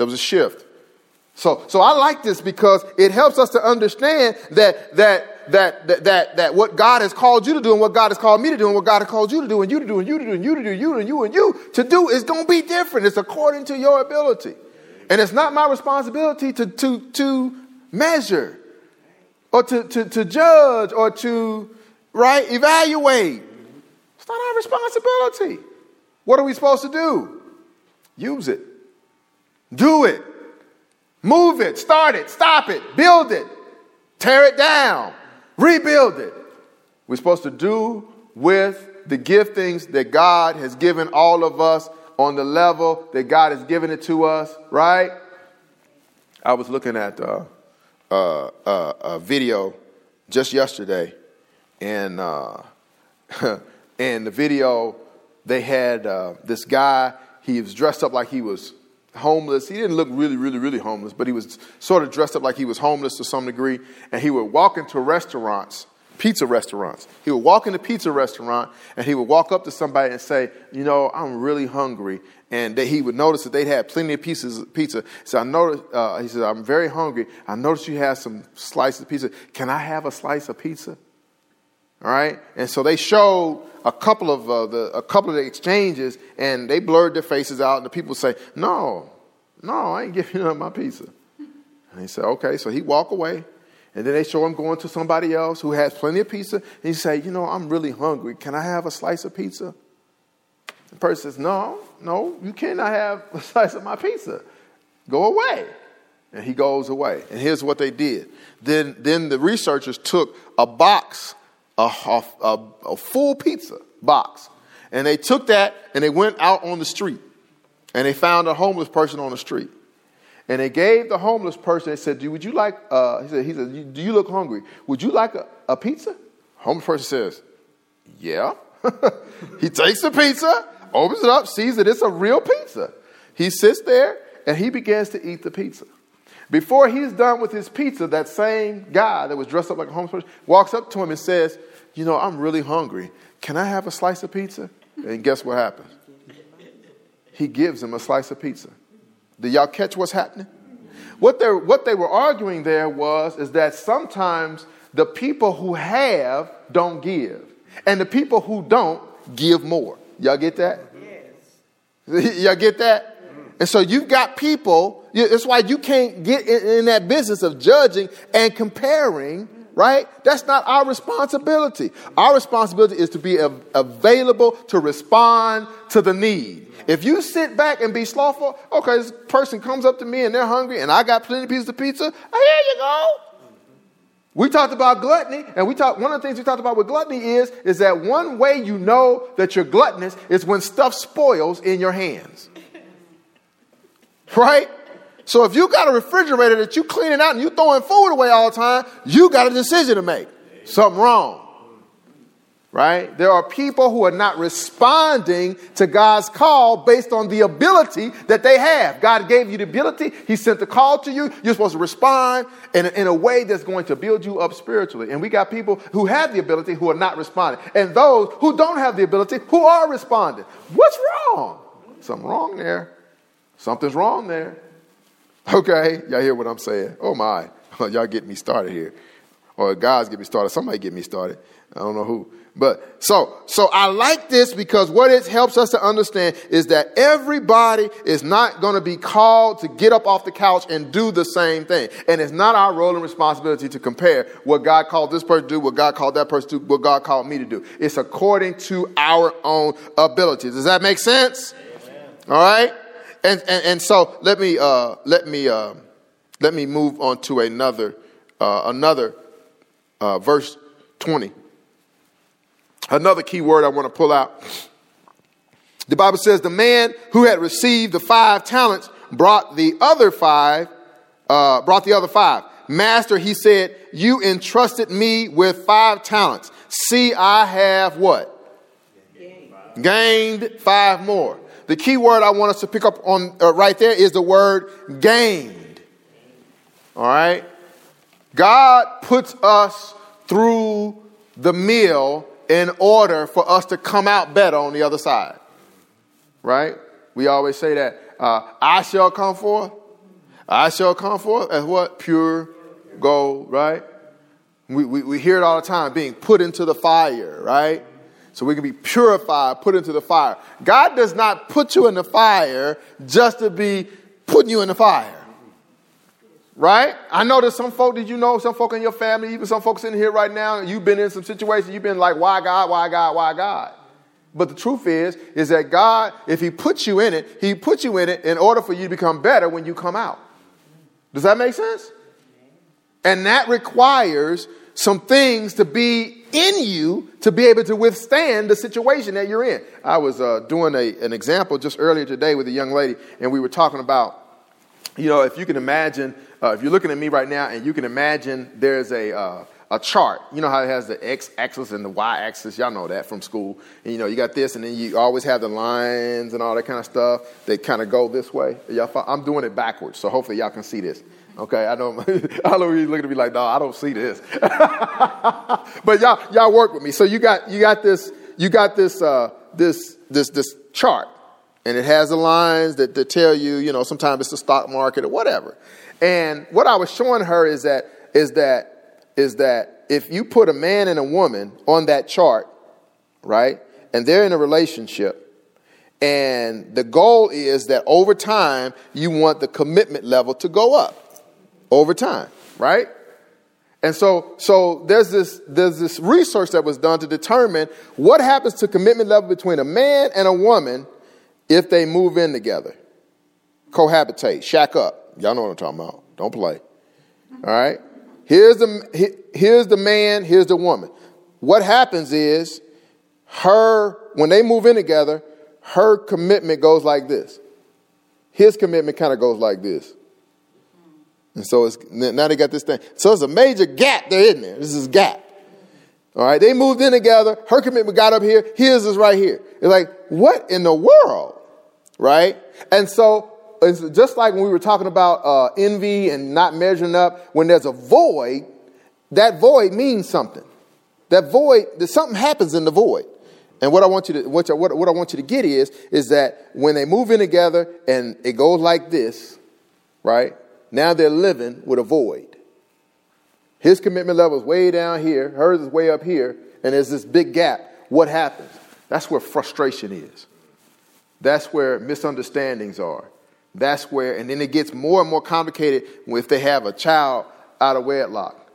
there was a shift. So, so I like this because it helps us to understand that, that, that, that, that, that what God has called you to do and what God has called me to do and what God has called you to do and you to do and you to do and you to do, you and you and you to do is going to be different. It's according to your ability. And it's not my responsibility to, to, to measure or to, to, to judge or to, right, evaluate. It's not our responsibility. What are we supposed to do? Use it. Do it. Move it. Start it. Stop it. Build it. Tear it down. Rebuild it. We're supposed to do with the giftings that God has given all of us on the level that God has given it to us, right? I was looking at uh, uh, uh, a video just yesterday, and uh, [laughs] and the video they had uh, this guy. He was dressed up like he was homeless. He didn't look really, really, really homeless, but he was sort of dressed up like he was homeless to some degree. And he would walk into restaurants, pizza restaurants. He would walk into pizza restaurant and he would walk up to somebody and say, You know, I'm really hungry. And that he would notice that they'd have plenty of pieces of pizza. So I noticed, uh, he said, I'm very hungry. I noticed you have some slices of pizza. Can I have a slice of pizza? All right. And so they showed a couple of uh, the a couple of the exchanges, and they blurred their faces out, and the people say, "No, no, I ain't giving you my pizza." And he said, "Okay." So he walk away, and then they show him going to somebody else who has plenty of pizza. And he say, "You know, I'm really hungry. Can I have a slice of pizza?" The person says, "No, no, you cannot have [laughs] a slice of my pizza. Go away." And he goes away. And here's what they did. Then, then the researchers took a box a, a, a full pizza box. And they took that and they went out on the street. And they found a homeless person on the street. And they gave the homeless person, they said, Do you Would you like, uh, he said, he said, Do you look hungry? Would you like a, a pizza? Homeless person says, Yeah. [laughs] he takes the pizza, opens it up, sees that it's a real pizza. He sits there and he begins to eat the pizza. Before he's done with his pizza, that same guy that was dressed up like a homeless person walks up to him and says, You know, I'm really hungry. Can I have a slice of pizza? And guess what happens? He gives him a slice of pizza. Did y'all catch what's happening? What, they what they were arguing there was is that sometimes the people who have don't give, and the people who don't give more. Y'all get that? Yes. [laughs] y'all get that? And so you've got people, that's why you can't get in, in that business of judging and comparing, right? That's not our responsibility. Our responsibility is to be av- available to respond to the need. If you sit back and be slothful, okay, this person comes up to me and they're hungry and I got plenty of pieces of pizza, ah, here you go. We talked about gluttony, and we talked one of the things we talked about with gluttony is, is that one way you know that you're gluttonous is when stuff spoils in your hands. [laughs] Right? So if you got a refrigerator that you cleaning out and you throwing food away all the time, you got a decision to make. Something wrong. Right? There are people who are not responding to God's call based on the ability that they have. God gave you the ability. He sent the call to you. You're supposed to respond in, in a way that's going to build you up spiritually. And we got people who have the ability who are not responding. And those who don't have the ability who are responding. What's wrong? Something wrong there. Something's wrong there. Okay, y'all hear what I'm saying? Oh my, [laughs] y'all get me started here. or God's get me started. Somebody get me started. I don't know who. But so, so I like this because what it helps us to understand is that everybody is not going to be called to get up off the couch and do the same thing. And it's not our role and responsibility to compare what God called this person to do, what God called that person to do, what God called me to do. It's according to our own abilities. Does that make sense? Amen. All right. And, and, and so let me, uh, let me, uh, let me move on to another, uh, another, uh, verse 20. Another key word I want to pull out. The Bible says the man who had received the five talents brought the other five, uh, brought the other five. Master, he said, you entrusted me with five talents. See, I have what? Gained, gained five more. The key word I want us to pick up on uh, right there is the word gained. All right? God puts us through the meal in order for us to come out better on the other side. Right? We always say that uh, I shall come forth. I shall come forth as what? Pure gold, right? We, we, we hear it all the time being put into the fire, right? So we can be purified, put into the fire. God does not put you in the fire just to be putting you in the fire. Right? I know there's some folk, did you know, some folk in your family, even some folks in here right now, you've been in some situations, you've been like, why God, why God, why God? But the truth is, is that God, if He puts you in it, He puts you in it in order for you to become better when you come out. Does that make sense? And that requires some things to be in you to be able to withstand the situation that you're in. I was uh, doing a, an example just earlier today with a young lady, and we were talking about, you know, if you can imagine uh, if you're looking at me right now and you can imagine there's a, uh, a chart, you know how it has the x axis and the y axis, y'all know that from school. And you know, you got this, and then you always have the lines and all that kind of stuff that kind of go this way. Y'all, I'm doing it backwards, so hopefully y'all can see this. Okay, I know. I know you're looking at me like, no, I don't see this. [laughs] but y'all, y'all work with me. So you got, you got this, you got this, uh, this, this, this chart, and it has the lines that, that tell you, you know, sometimes it's the stock market or whatever. And what I was showing her is that is that is that if you put a man and a woman on that chart, right, and they're in a relationship, and the goal is that over time you want the commitment level to go up over time, right? And so, so there's this there's this research that was done to determine what happens to commitment level between a man and a woman if they move in together, cohabitate, shack up. Y'all know what I'm talking about. Don't play. All right? Here's the, here's the man, here's the woman. What happens is her, when they move in together, her commitment goes like this. His commitment kind of goes like this. And so it's, now they got this thing. So it's a major gap there, isn't there? This is gap. All right, they moved in together. Her commitment got up here. His is right here. It's like, what in the world? Right? And so it's just like when we were talking about uh, envy and not measuring up, when there's a void, that void means something. That void, that something happens in the void. And what I want you to what, what, what I want you to get is is that when they move in together and it goes like this, right? Now they're living with a void. His commitment level is way down here, hers is way up here, and there's this big gap. What happens? That's where frustration is. That's where misunderstandings are. That's where, and then it gets more and more complicated if they have a child out of wedlock,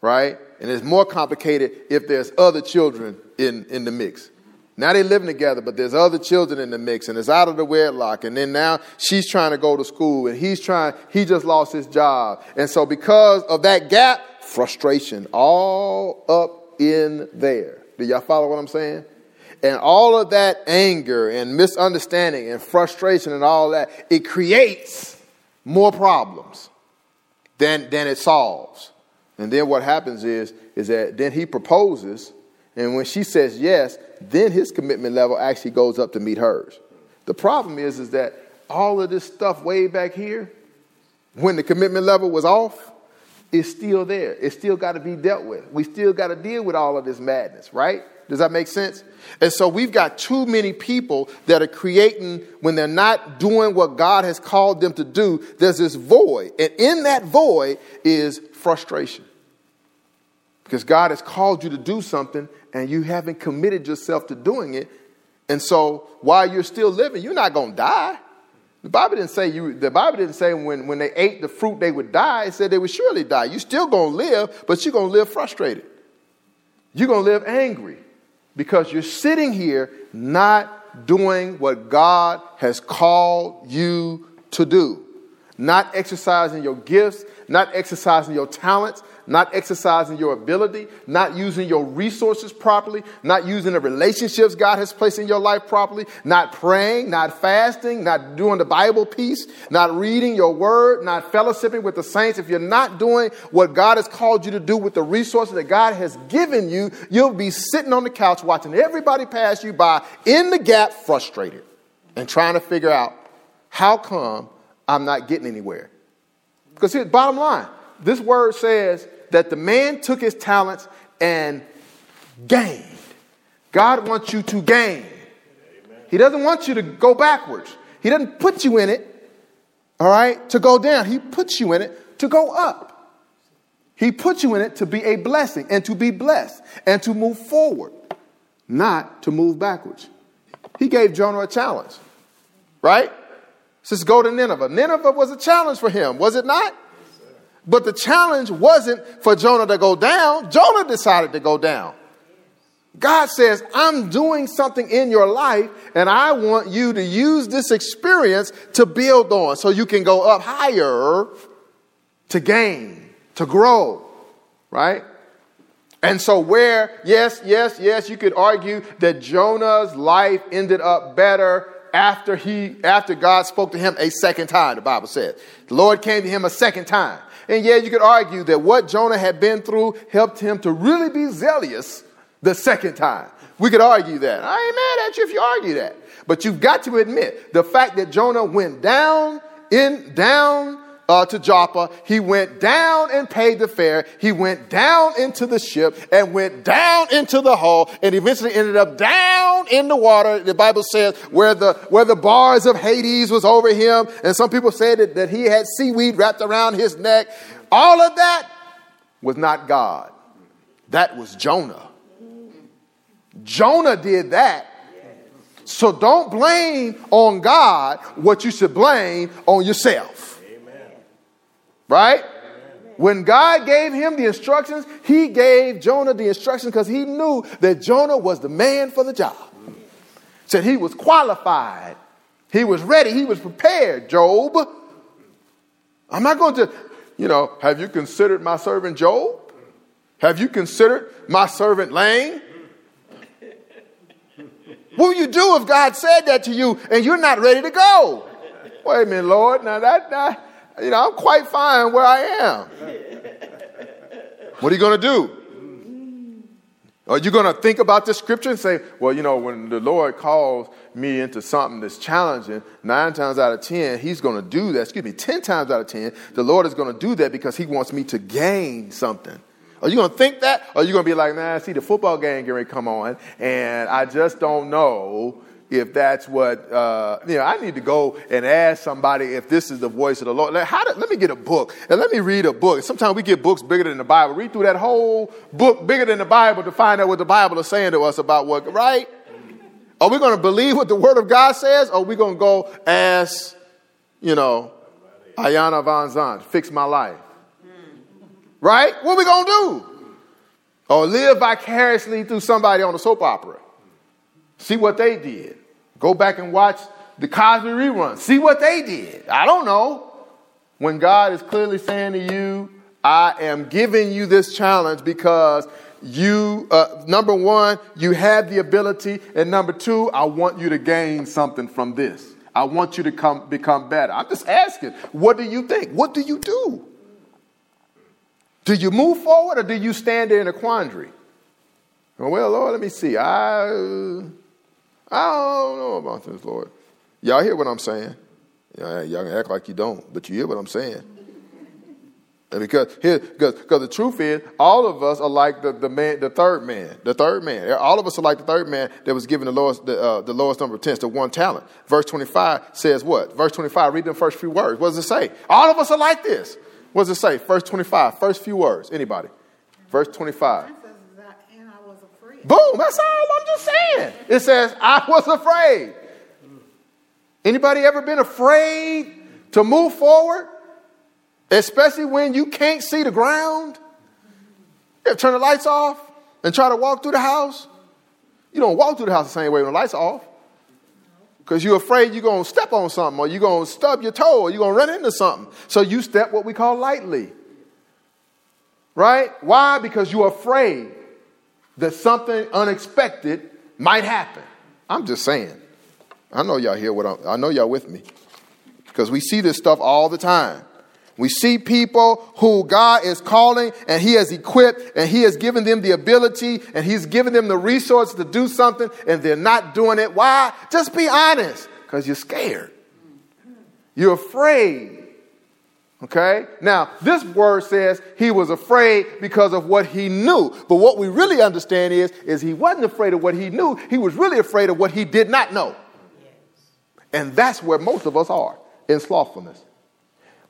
right? And it's more complicated if there's other children in, in the mix. Now they're living together, but there's other children in the mix, and it's out of the wedlock. And then now she's trying to go to school, and he's trying, he just lost his job. And so, because of that gap, frustration all up in there. Do y'all follow what I'm saying? And all of that anger and misunderstanding and frustration and all that, it creates more problems than, than it solves. And then what happens is, is that then he proposes, and when she says yes, then his commitment level actually goes up to meet hers. The problem is, is that all of this stuff way back here, when the commitment level was off, is still there. It's still got to be dealt with. We still got to deal with all of this madness, right? Does that make sense? And so we've got too many people that are creating, when they're not doing what God has called them to do, there's this void. And in that void is frustration. because God has called you to do something and you haven't committed yourself to doing it. And so while you're still living, you're not going to die. The Bible didn't say you. The Bible didn't say when, when they ate the fruit they would die. It said they would surely die. You're still going to live, but you're going to live frustrated. You're going to live angry because you're sitting here not doing what God has called you to do, not exercising your gifts, not exercising your talents, not exercising your ability, not using your resources properly, not using the relationships God has placed in your life properly, not praying, not fasting, not doing the Bible piece, not reading your word, not fellowshipping with the saints. If you're not doing what God has called you to do with the resources that God has given you, you'll be sitting on the couch watching everybody pass you by in the gap, frustrated and trying to figure out how come I'm not getting anywhere. Because here's bottom line this word says that the man took his talents and gained. God wants you to gain. He doesn't want you to go backwards. He doesn't put you in it, all right, to go down. He puts you in it to go up. He puts you in it to be a blessing and to be blessed and to move forward, not to move backwards. He gave Jonah a challenge, right? Says go to Nineveh. Nineveh was a challenge for him, was it not? But the challenge wasn't for Jonah to go down. Jonah decided to go down. God says, I'm doing something in your life, and I want you to use this experience to build on so you can go up higher to gain, to grow, right? And so, where, yes, yes, yes, you could argue that Jonah's life ended up better after he after God spoke to him a second time, the Bible says. The Lord came to him a second time. And yeah, you could argue that what Jonah had been through helped him to really be zealous the second time. We could argue that. I ain't mad at you if you argue that. But you've got to admit the fact that Jonah went down in down uh, to Joppa. He went down and paid the fare. He went down into the ship and went down into the hull and eventually ended up down in the water. The Bible says where the, where the bars of Hades was over him. And some people said that, that he had seaweed wrapped around his neck. All of that was not God. That was Jonah. Jonah did that. So don't blame on God what you should blame on yourself. Right? When God gave him the instructions, he gave Jonah the instructions because he knew that Jonah was the man for the job. Said he was qualified. He was ready. He was prepared, Job. I'm not going to, you know, have you considered my servant Job? Have you considered my servant Lane? [laughs] What will you do if God said that to you and you're not ready to go? Wait a minute, Lord. Now that, that you know, I'm quite fine where I am. What are you going to do? Are you going to think about this scripture and say, well, you know, when the Lord calls me into something that's challenging, nine times out of ten, He's going to do that. Excuse me, ten times out of ten, the Lord is going to do that because He wants me to gain something. Are you going to think that? Or are you going to be like, man, see, the football game to come on, and I just don't know if that's what uh, you know i need to go and ask somebody if this is the voice of the lord. How do, let me get a book and let me read a book. Sometimes we get books bigger than the bible. Read through that whole book bigger than the bible to find out what the bible is saying to us about what right? Are we going to believe what the word of god says or are we going to go ask you know Iyanla Van Vanzant fix my life? Right? What are we going to do? Or live vicariously through somebody on a soap opera See what they did. Go back and watch the Cosby rerun. See what they did. I don't know. When God is clearly saying to you, I am giving you this challenge because you, uh, number one, you have the ability, and number two, I want you to gain something from this. I want you to come become better. I'm just asking, what do you think? What do you do? Do you move forward or do you stand there in a quandary? Well, Lord, let me see. I I don't know about this, Lord. Y'all hear what I'm saying? Y'all, can act like you don't, but you hear what I'm saying. And because here, because, because the truth is, all of us are like the, the man, the third man, the third man. All of us are like the third man that was given the lowest, the, uh, the lowest number of tens, the one talent. Verse 25 says what? Verse 25, read the first few words. What does it say? All of us are like this. What does it say? Verse 25, first few words. Anybody? Verse 25. Boom, that's all I'm just saying. It says, I was afraid. Anybody ever been afraid to move forward? Especially when you can't see the ground? You turn the lights off and try to walk through the house? You don't walk through the house the same way when the lights are off. Because you're afraid you're going to step on something or you're going to stub your toe or you're going to run into something. So you step what we call lightly. Right? Why? Because you're afraid that something unexpected might happen. I'm just saying. I know y'all hear what I'm, I know y'all with me. Because we see this stuff all the time. We see people who God is calling and He has equipped and He has given them the ability and He's given them the resources to do something and they're not doing it. Why? Just be honest because you're scared. You're afraid. Okay? Now, this word says he was afraid because of what he knew. But what we really understand is, is he wasn't afraid of what he knew. He was really afraid of what he did not know. And that's where most of us are in slothfulness.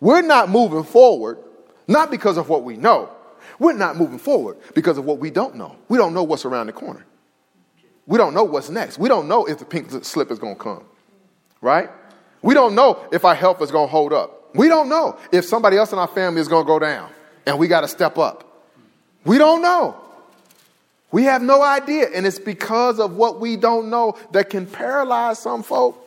We're not moving forward, not because of what we know. We're not moving forward because of what we don't know. We don't know what's around the corner. We don't know what's next. We don't know if the pink slip is going to come, right? We don't know if our health is going to hold up. We don't know if somebody else in our family is going to go down and we got to step up. We don't know. We have no idea. And it's because of what we don't know that can paralyze some folk.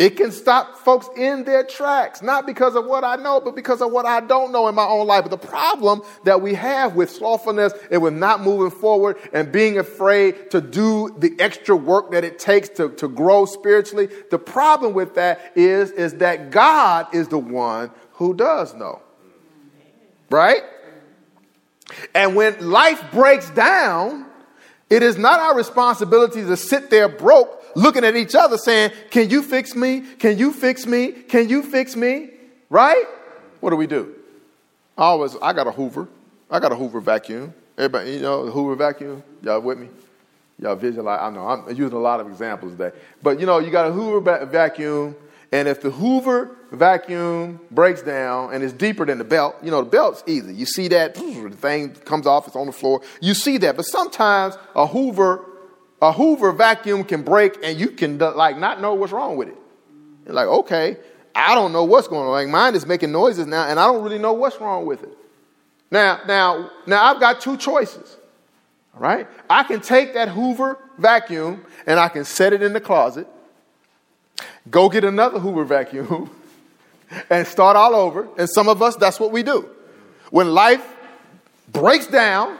It can stop folks in their tracks, not because of what I know, but because of what I don't know in my own life. But the problem that we have with slothfulness and with not moving forward and being afraid to do the extra work that it takes to, to grow spiritually, the problem with that is, is that God is the one who does know. Right? And when life breaks down, it is not our responsibility to sit there broke looking at each other saying, Can you fix me? Can you fix me? Can you fix me? Right? What do we do? I always, I got a Hoover. I got a Hoover vacuum. Everybody, you know, the Hoover vacuum? Y'all with me? Y'all visualize? I know, I'm using a lot of examples today. But, you know, you got a Hoover ba- vacuum, and if the Hoover vacuum breaks down and it's deeper than the belt, you know, the belt's easy. You see that, the thing comes off, it's on the floor. You see that. But sometimes a Hoover a Hoover vacuum can break and you can like not know what's wrong with it. You're like, okay, I don't know what's going on. Like mine is making noises now, and I don't really know what's wrong with it. Now, now, now I've got two choices. All right? I can take that Hoover vacuum and I can set it in the closet, go get another Hoover vacuum, [laughs] and start all over. And some of us, that's what we do. When life breaks down,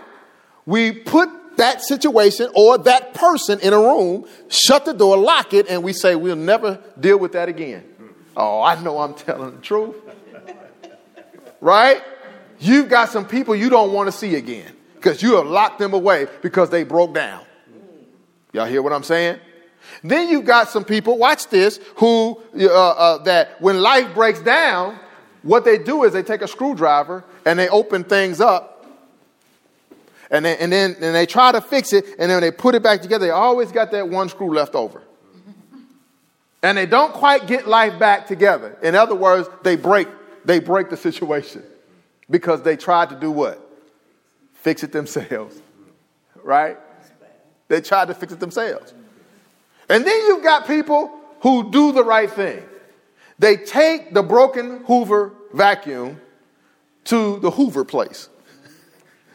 we put that situation or that person in a room, shut the door, lock it, and we say, we'll never deal with that again. Oh, I know I'm [laughs] telling the truth. Right? You've got some people you don't want to see again because you have locked them away because they broke down. Y'all hear what I'm saying? Then you've got some people, watch this, who, uh, uh, that when life breaks down, what they do is they take a screwdriver and they open things up and then, and then and they try to fix it, and then they put it back together. They always got that one screw left over. And they don't quite get life back together. In other words, they break, they break the situation because they tried to do what? Fix it themselves. Right? They tried to fix it themselves. And then you've got people who do the right thing. They take the broken Hoover vacuum to the Hoover place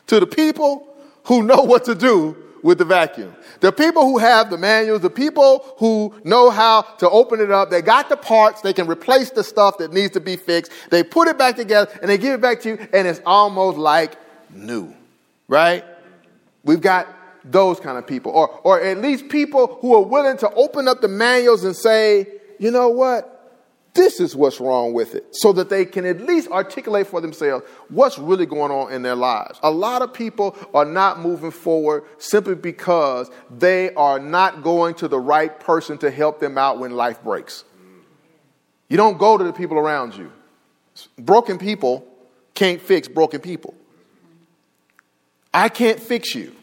to the people who know what to do with the vacuum. The people who have the manuals, the people who know how to open it up, they got the parts, they can replace the stuff that needs to be fixed. They put it back together and they give it back to you, and it's almost like new, right? We've got those kind of people, or, or at least people who are willing to open up the manuals and say, you know what? This is what's wrong with it, so that they can at least articulate for themselves what's really going on in their lives. A lot of people are not moving forward simply because they are not going to the right person to help them out when life breaks. You don't go to the people around you. Broken people can't fix broken people. I can't fix you.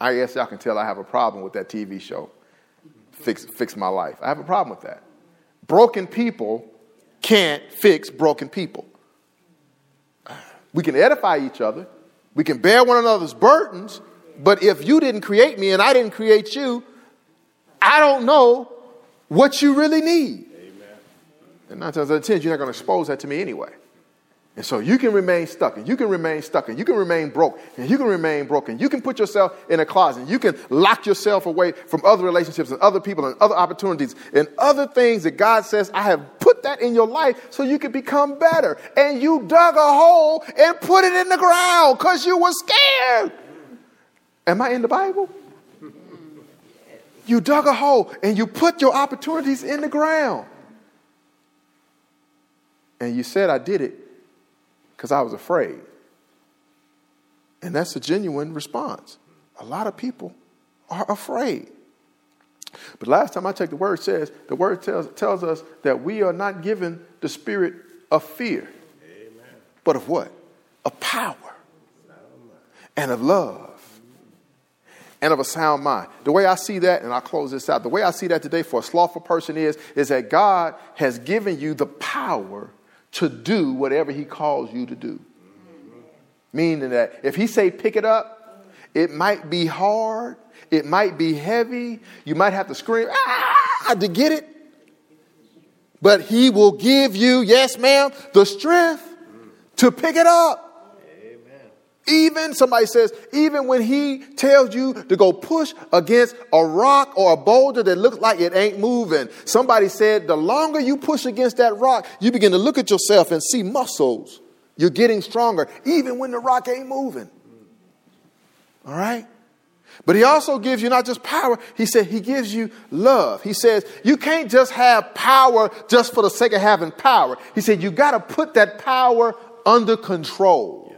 I guess y'all can tell I have a problem with that TV show, Fix, fix My Life. I have a problem with that broken people can't fix broken people. We can edify each other, We can bear one another's burdens, but if you didn't create me and I didn't create you, I don't know what you really need. Amen. And nine times out of ten, you're not going to expose that to me anyway. And so you can remain stuck, and you can remain stuck, and you can remain broke, and you can remain broken. You can put yourself in a closet. You can lock yourself away from other relationships and other people and other opportunities and other things that God says, I have put that in your life so you can become better. And you dug a hole and put it in the ground because you were scared. Am I in the Bible? You dug a hole and you put your opportunities in the ground. And you said, I did it because I was afraid. And that's a genuine response. A lot of people are afraid. But last time I checked, the word says, the word tells, tells us that we are not given the spirit of fear, Amen. but of what? Of power and of love and of a sound mind. The way I see that, and I'll close this out, the way I see that today for a slothful person is, is that God has given you the power to do whatever he calls you to do. Meaning that if he say pick it up, it might be hard, it might be heavy, you might have to scream ah, to get it. But he will give you, yes, ma'am, the strength to pick it up. Even, somebody says, even when he tells you to go push against a rock or a boulder that looks like it ain't moving, somebody said, the longer you push against that rock, you begin to look at yourself and see muscles. You're getting stronger, even when the rock ain't moving. All right? But he also gives you not just power, he said he gives you love. He says you can't just have power just for the sake of having power. He said you got to put that power under control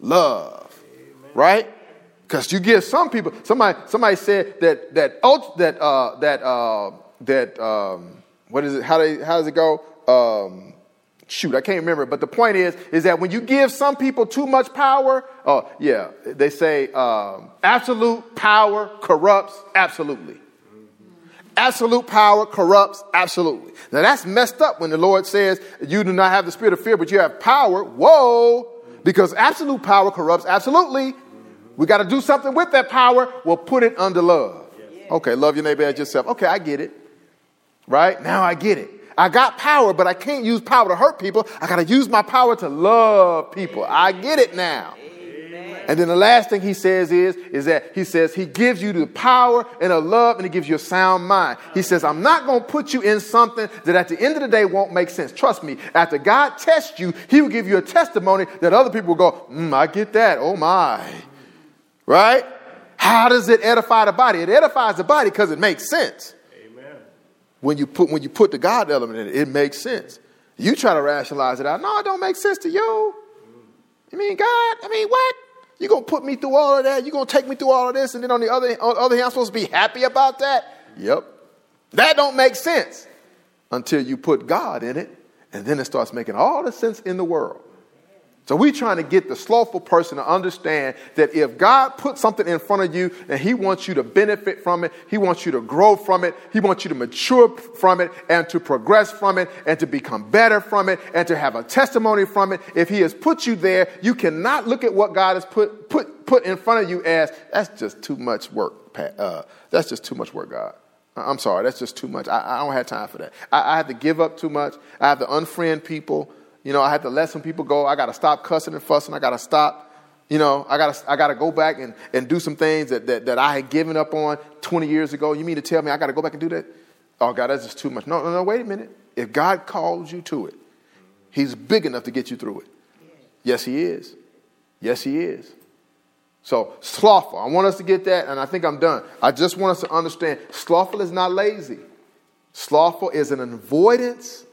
love, Amen. right? Because you give some people. Somebody somebody said that that that uh, that uh, that um, what is it? How they how does it go? Um, shoot, I can't remember. But the point is, is that when you give some people too much power, oh uh, yeah, they say um, absolute power corrupts absolutely. Absolute power corrupts absolutely. Now that's messed up when the Lord says you do not have the spirit of fear, but you have power. Whoa, because absolute power corrupts absolutely. We got to do something with that power. We'll put it under love. Okay, love your neighbor as yourself. Okay, I get it. Right? Now I get it. I got power, but I can't use power to hurt people. I got to use my power to love people. I get it now. And then the last thing he says is, is that he says he gives you the power and a love and he gives you a sound mind. He says, I'm not going to put you in something that at the end of the day won't make sense. Trust me, after God tests you, he will give you a testimony that other people will go, mm, I get that. Oh my. Right? How does it edify the body? It edifies the body because it makes sense. Amen. When you put when you put the God element in it, it makes sense. You try to rationalize it out. No, it don't make sense to you. You mean God? I mean what? You're going to put me through all of that? You're going to take me through all of this? And then on the other, on the other hand, I'm supposed to be happy about that? Yep. That don't make sense until you put God in it, and then it starts making all the sense in the world. So we're trying to get the slothful person to understand that if God puts something in front of you and he wants you to benefit from it, he wants you to grow from it, he wants you to mature from it and to progress from it and to become better from it and to have a testimony from it. If he has put you there, you cannot look at what God has put, put, put in front of you as, that's just too much work, Pat. Uh, that's just too much work, God. I'm sorry, that's just too much. I, I don't have time for that. I, I have to give up too much. I have to unfriend people. You know, I had to let some people go. I got to stop cussing and fussing. I got to stop. You know, I got to I got to go back and, and do some things that, that, that I had given up on 20 years ago. You mean to tell me I got to go back and do that? Oh, God, that's just too much. No, no, no, wait a minute. If God calls you to it, He's big enough to get you through it. Yes, He is. Yes, He is. So, slothful. I want us to get that, and I think I'm done. I just want us to understand slothful is not lazy, slothful is an avoidance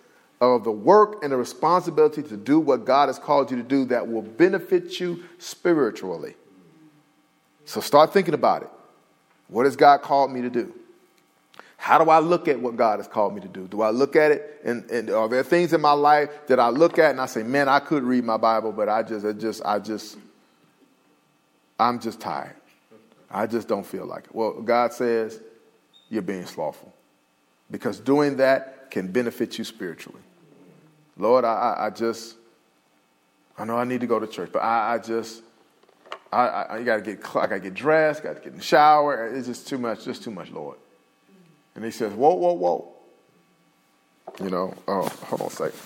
of the work and the responsibility to do what God has called you to do that will benefit you spiritually. So start thinking about it. What has God called me to do? How do I look at what God has called me to do? Do I look at it and, and are there things in my life that I look at and I say, man, I could read my Bible, but I just, I just, I just, I'm just tired. I just don't feel like it. Well, God says you're being slothful because doing that can benefit you spiritually. Lord, I, I just, I know I need to go to church, but I, I just, I, I, I got to get, I got to get dressed, got to get in the shower. It's just too much, just too much, Lord. And he says, whoa, whoa, whoa. You know, oh, hold on a second.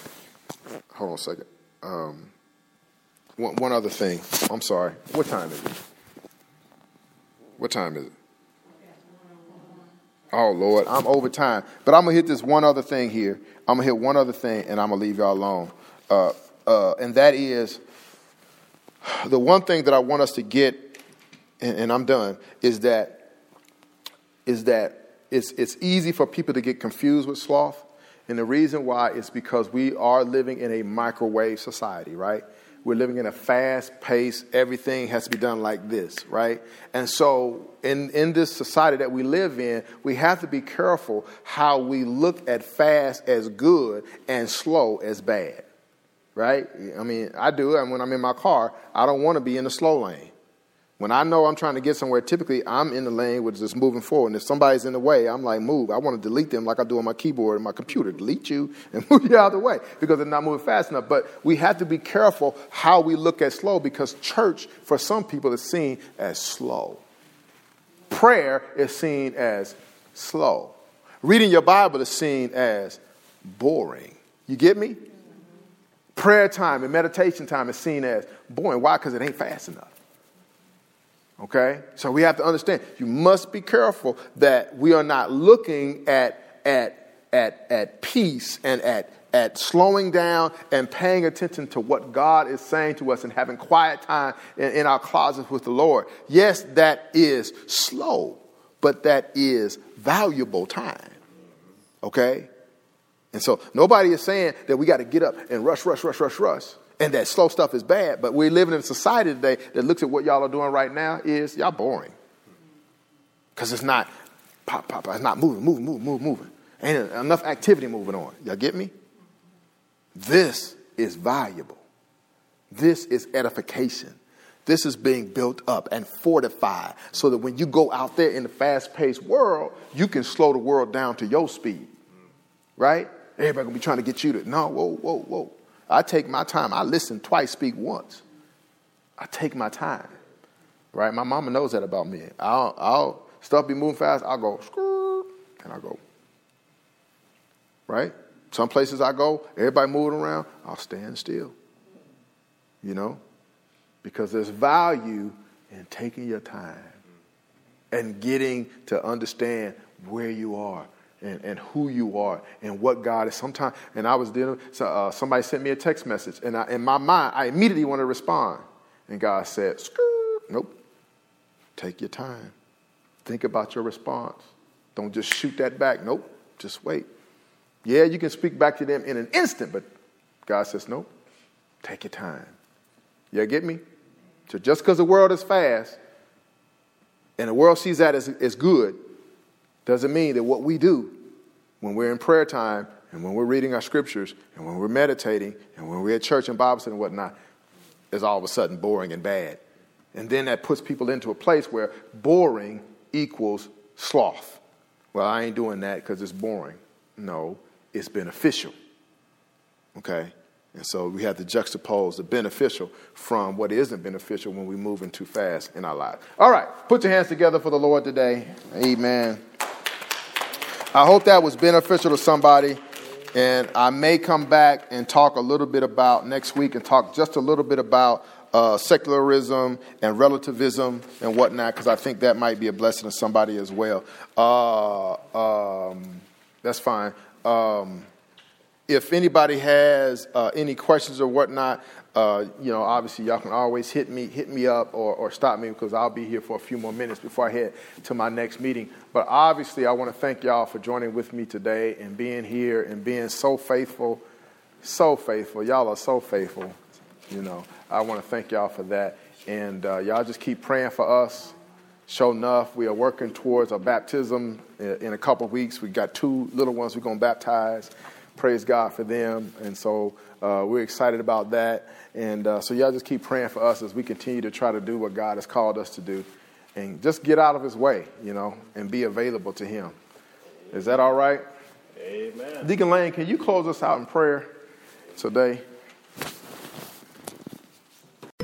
Hold on a second. Um, one, one other thing. I'm sorry. What time is it? What time is it? Oh Lord, I'm over time. But I'm gonna hit this one other thing here. I'm gonna hit one other thing, and I'm gonna leave y'all alone. Uh, uh, and that is the one thing that I want us to get, and, and I'm done, is that is that it's it's easy for people to get confused with sloth, and the reason why is because we are living in a microwave society, right? We're living in a fast pace, everything has to be done like this, right? And so, in, in this society that we live in, we have to be careful how we look at fast as good and slow as bad, right? I mean, I do, and when I'm in my car, I don't want to be in the slow lane. When I know I'm trying to get somewhere, typically I'm in the lane which is moving forward. And if somebody's in the way, I'm like, move. I want to delete them like I do on my keyboard and my computer. Delete you [laughs] and move you out of the way because they're not moving fast enough. But we have to be careful how we look at slow because church, for some people, is seen as slow. Prayer is seen as slow. Reading your Bible is seen as boring. You get me? Prayer time and meditation time is seen as boring. Why? Because it ain't fast enough. Okay? So we have to understand you must be careful that we are not looking at, at, at, at peace and at, at slowing down and paying attention to what God is saying to us and having quiet time in, in our closets with the Lord. Yes, that is slow, but that is valuable time. Okay? And so nobody is saying that we got to get up and rush, rush, rush, rush, rush and that slow stuff is bad. But we're living in a society today that looks at what y'all are doing right now is y'all boring. Because it's not pop, pop, pop. It's not moving, moving, moving, moving, moving. Ain't enough activity moving on. Y'all get me? This is valuable. This is edification. This is being built up and fortified so that when you go out there in the fast paced world, you can slow the world down to your speed. Right? Everybody gonna be trying to get you to, no, whoa, whoa, whoa. I take my time. I listen twice, speak once. I take my time. Right? My mama knows that about me. I'll, I'll stuff be moving fast. I'll go, and I go. Right? Some places I go, everybody moving around, I'll stand still. You know? Because there's value in taking your time and getting to understand where you are and, and who you are and what God is. Sometimes, and I was dealing, so, uh, somebody sent me a text message, and I, in my mind, I immediately want to respond. And God said, nope, take your time. Think about your response. Don't just shoot that back. Nope, just wait. Yeah, you can speak back to them in an instant, but God says, nope, take your time. You get me? So just because the world is fast and the world sees that as, as good, doesn't mean that what we do when we're in prayer time and when we're reading our scriptures and when we're meditating and when we're at church and Bible study and whatnot is all of a sudden boring and bad. And then that puts people into a place where boring equals sloth. Well, I ain't doing that because it's boring. No, it's beneficial. Okay? And so we have to juxtapose the beneficial from what isn't beneficial when we're moving too fast in our lives. All right, put your hands together for the Lord today. Amen. I hope that was beneficial to somebody. And I may come back and talk a little bit about next week and talk just a little bit about uh, secularism and relativism and whatnot, because I think that might be a blessing to somebody as well. Uh, um, that's fine. Um, if anybody has uh, any questions or whatnot, uh, you know, obviously y'all can always hit me, hit me up or, or stop me because I'll be here for a few more minutes before I head to my next meeting. But obviously, I want to thank y'all for joining with me today and being here and being so faithful, so faithful. Y'all are so faithful. You know, I want to thank y'all for that. And uh, y'all just keep praying for us. Show enough. We are working towards a baptism in a couple weeks. We got two little ones we're going to baptize. Praise God for them. And so uh, we're excited about that. And uh, so y'all just keep praying for us as we continue to try to do what God has called us to do. And just get out of his way, you know, and be available to him. Is that all right? Amen. Deacon Lane, can you close us out in prayer today?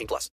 18 plus.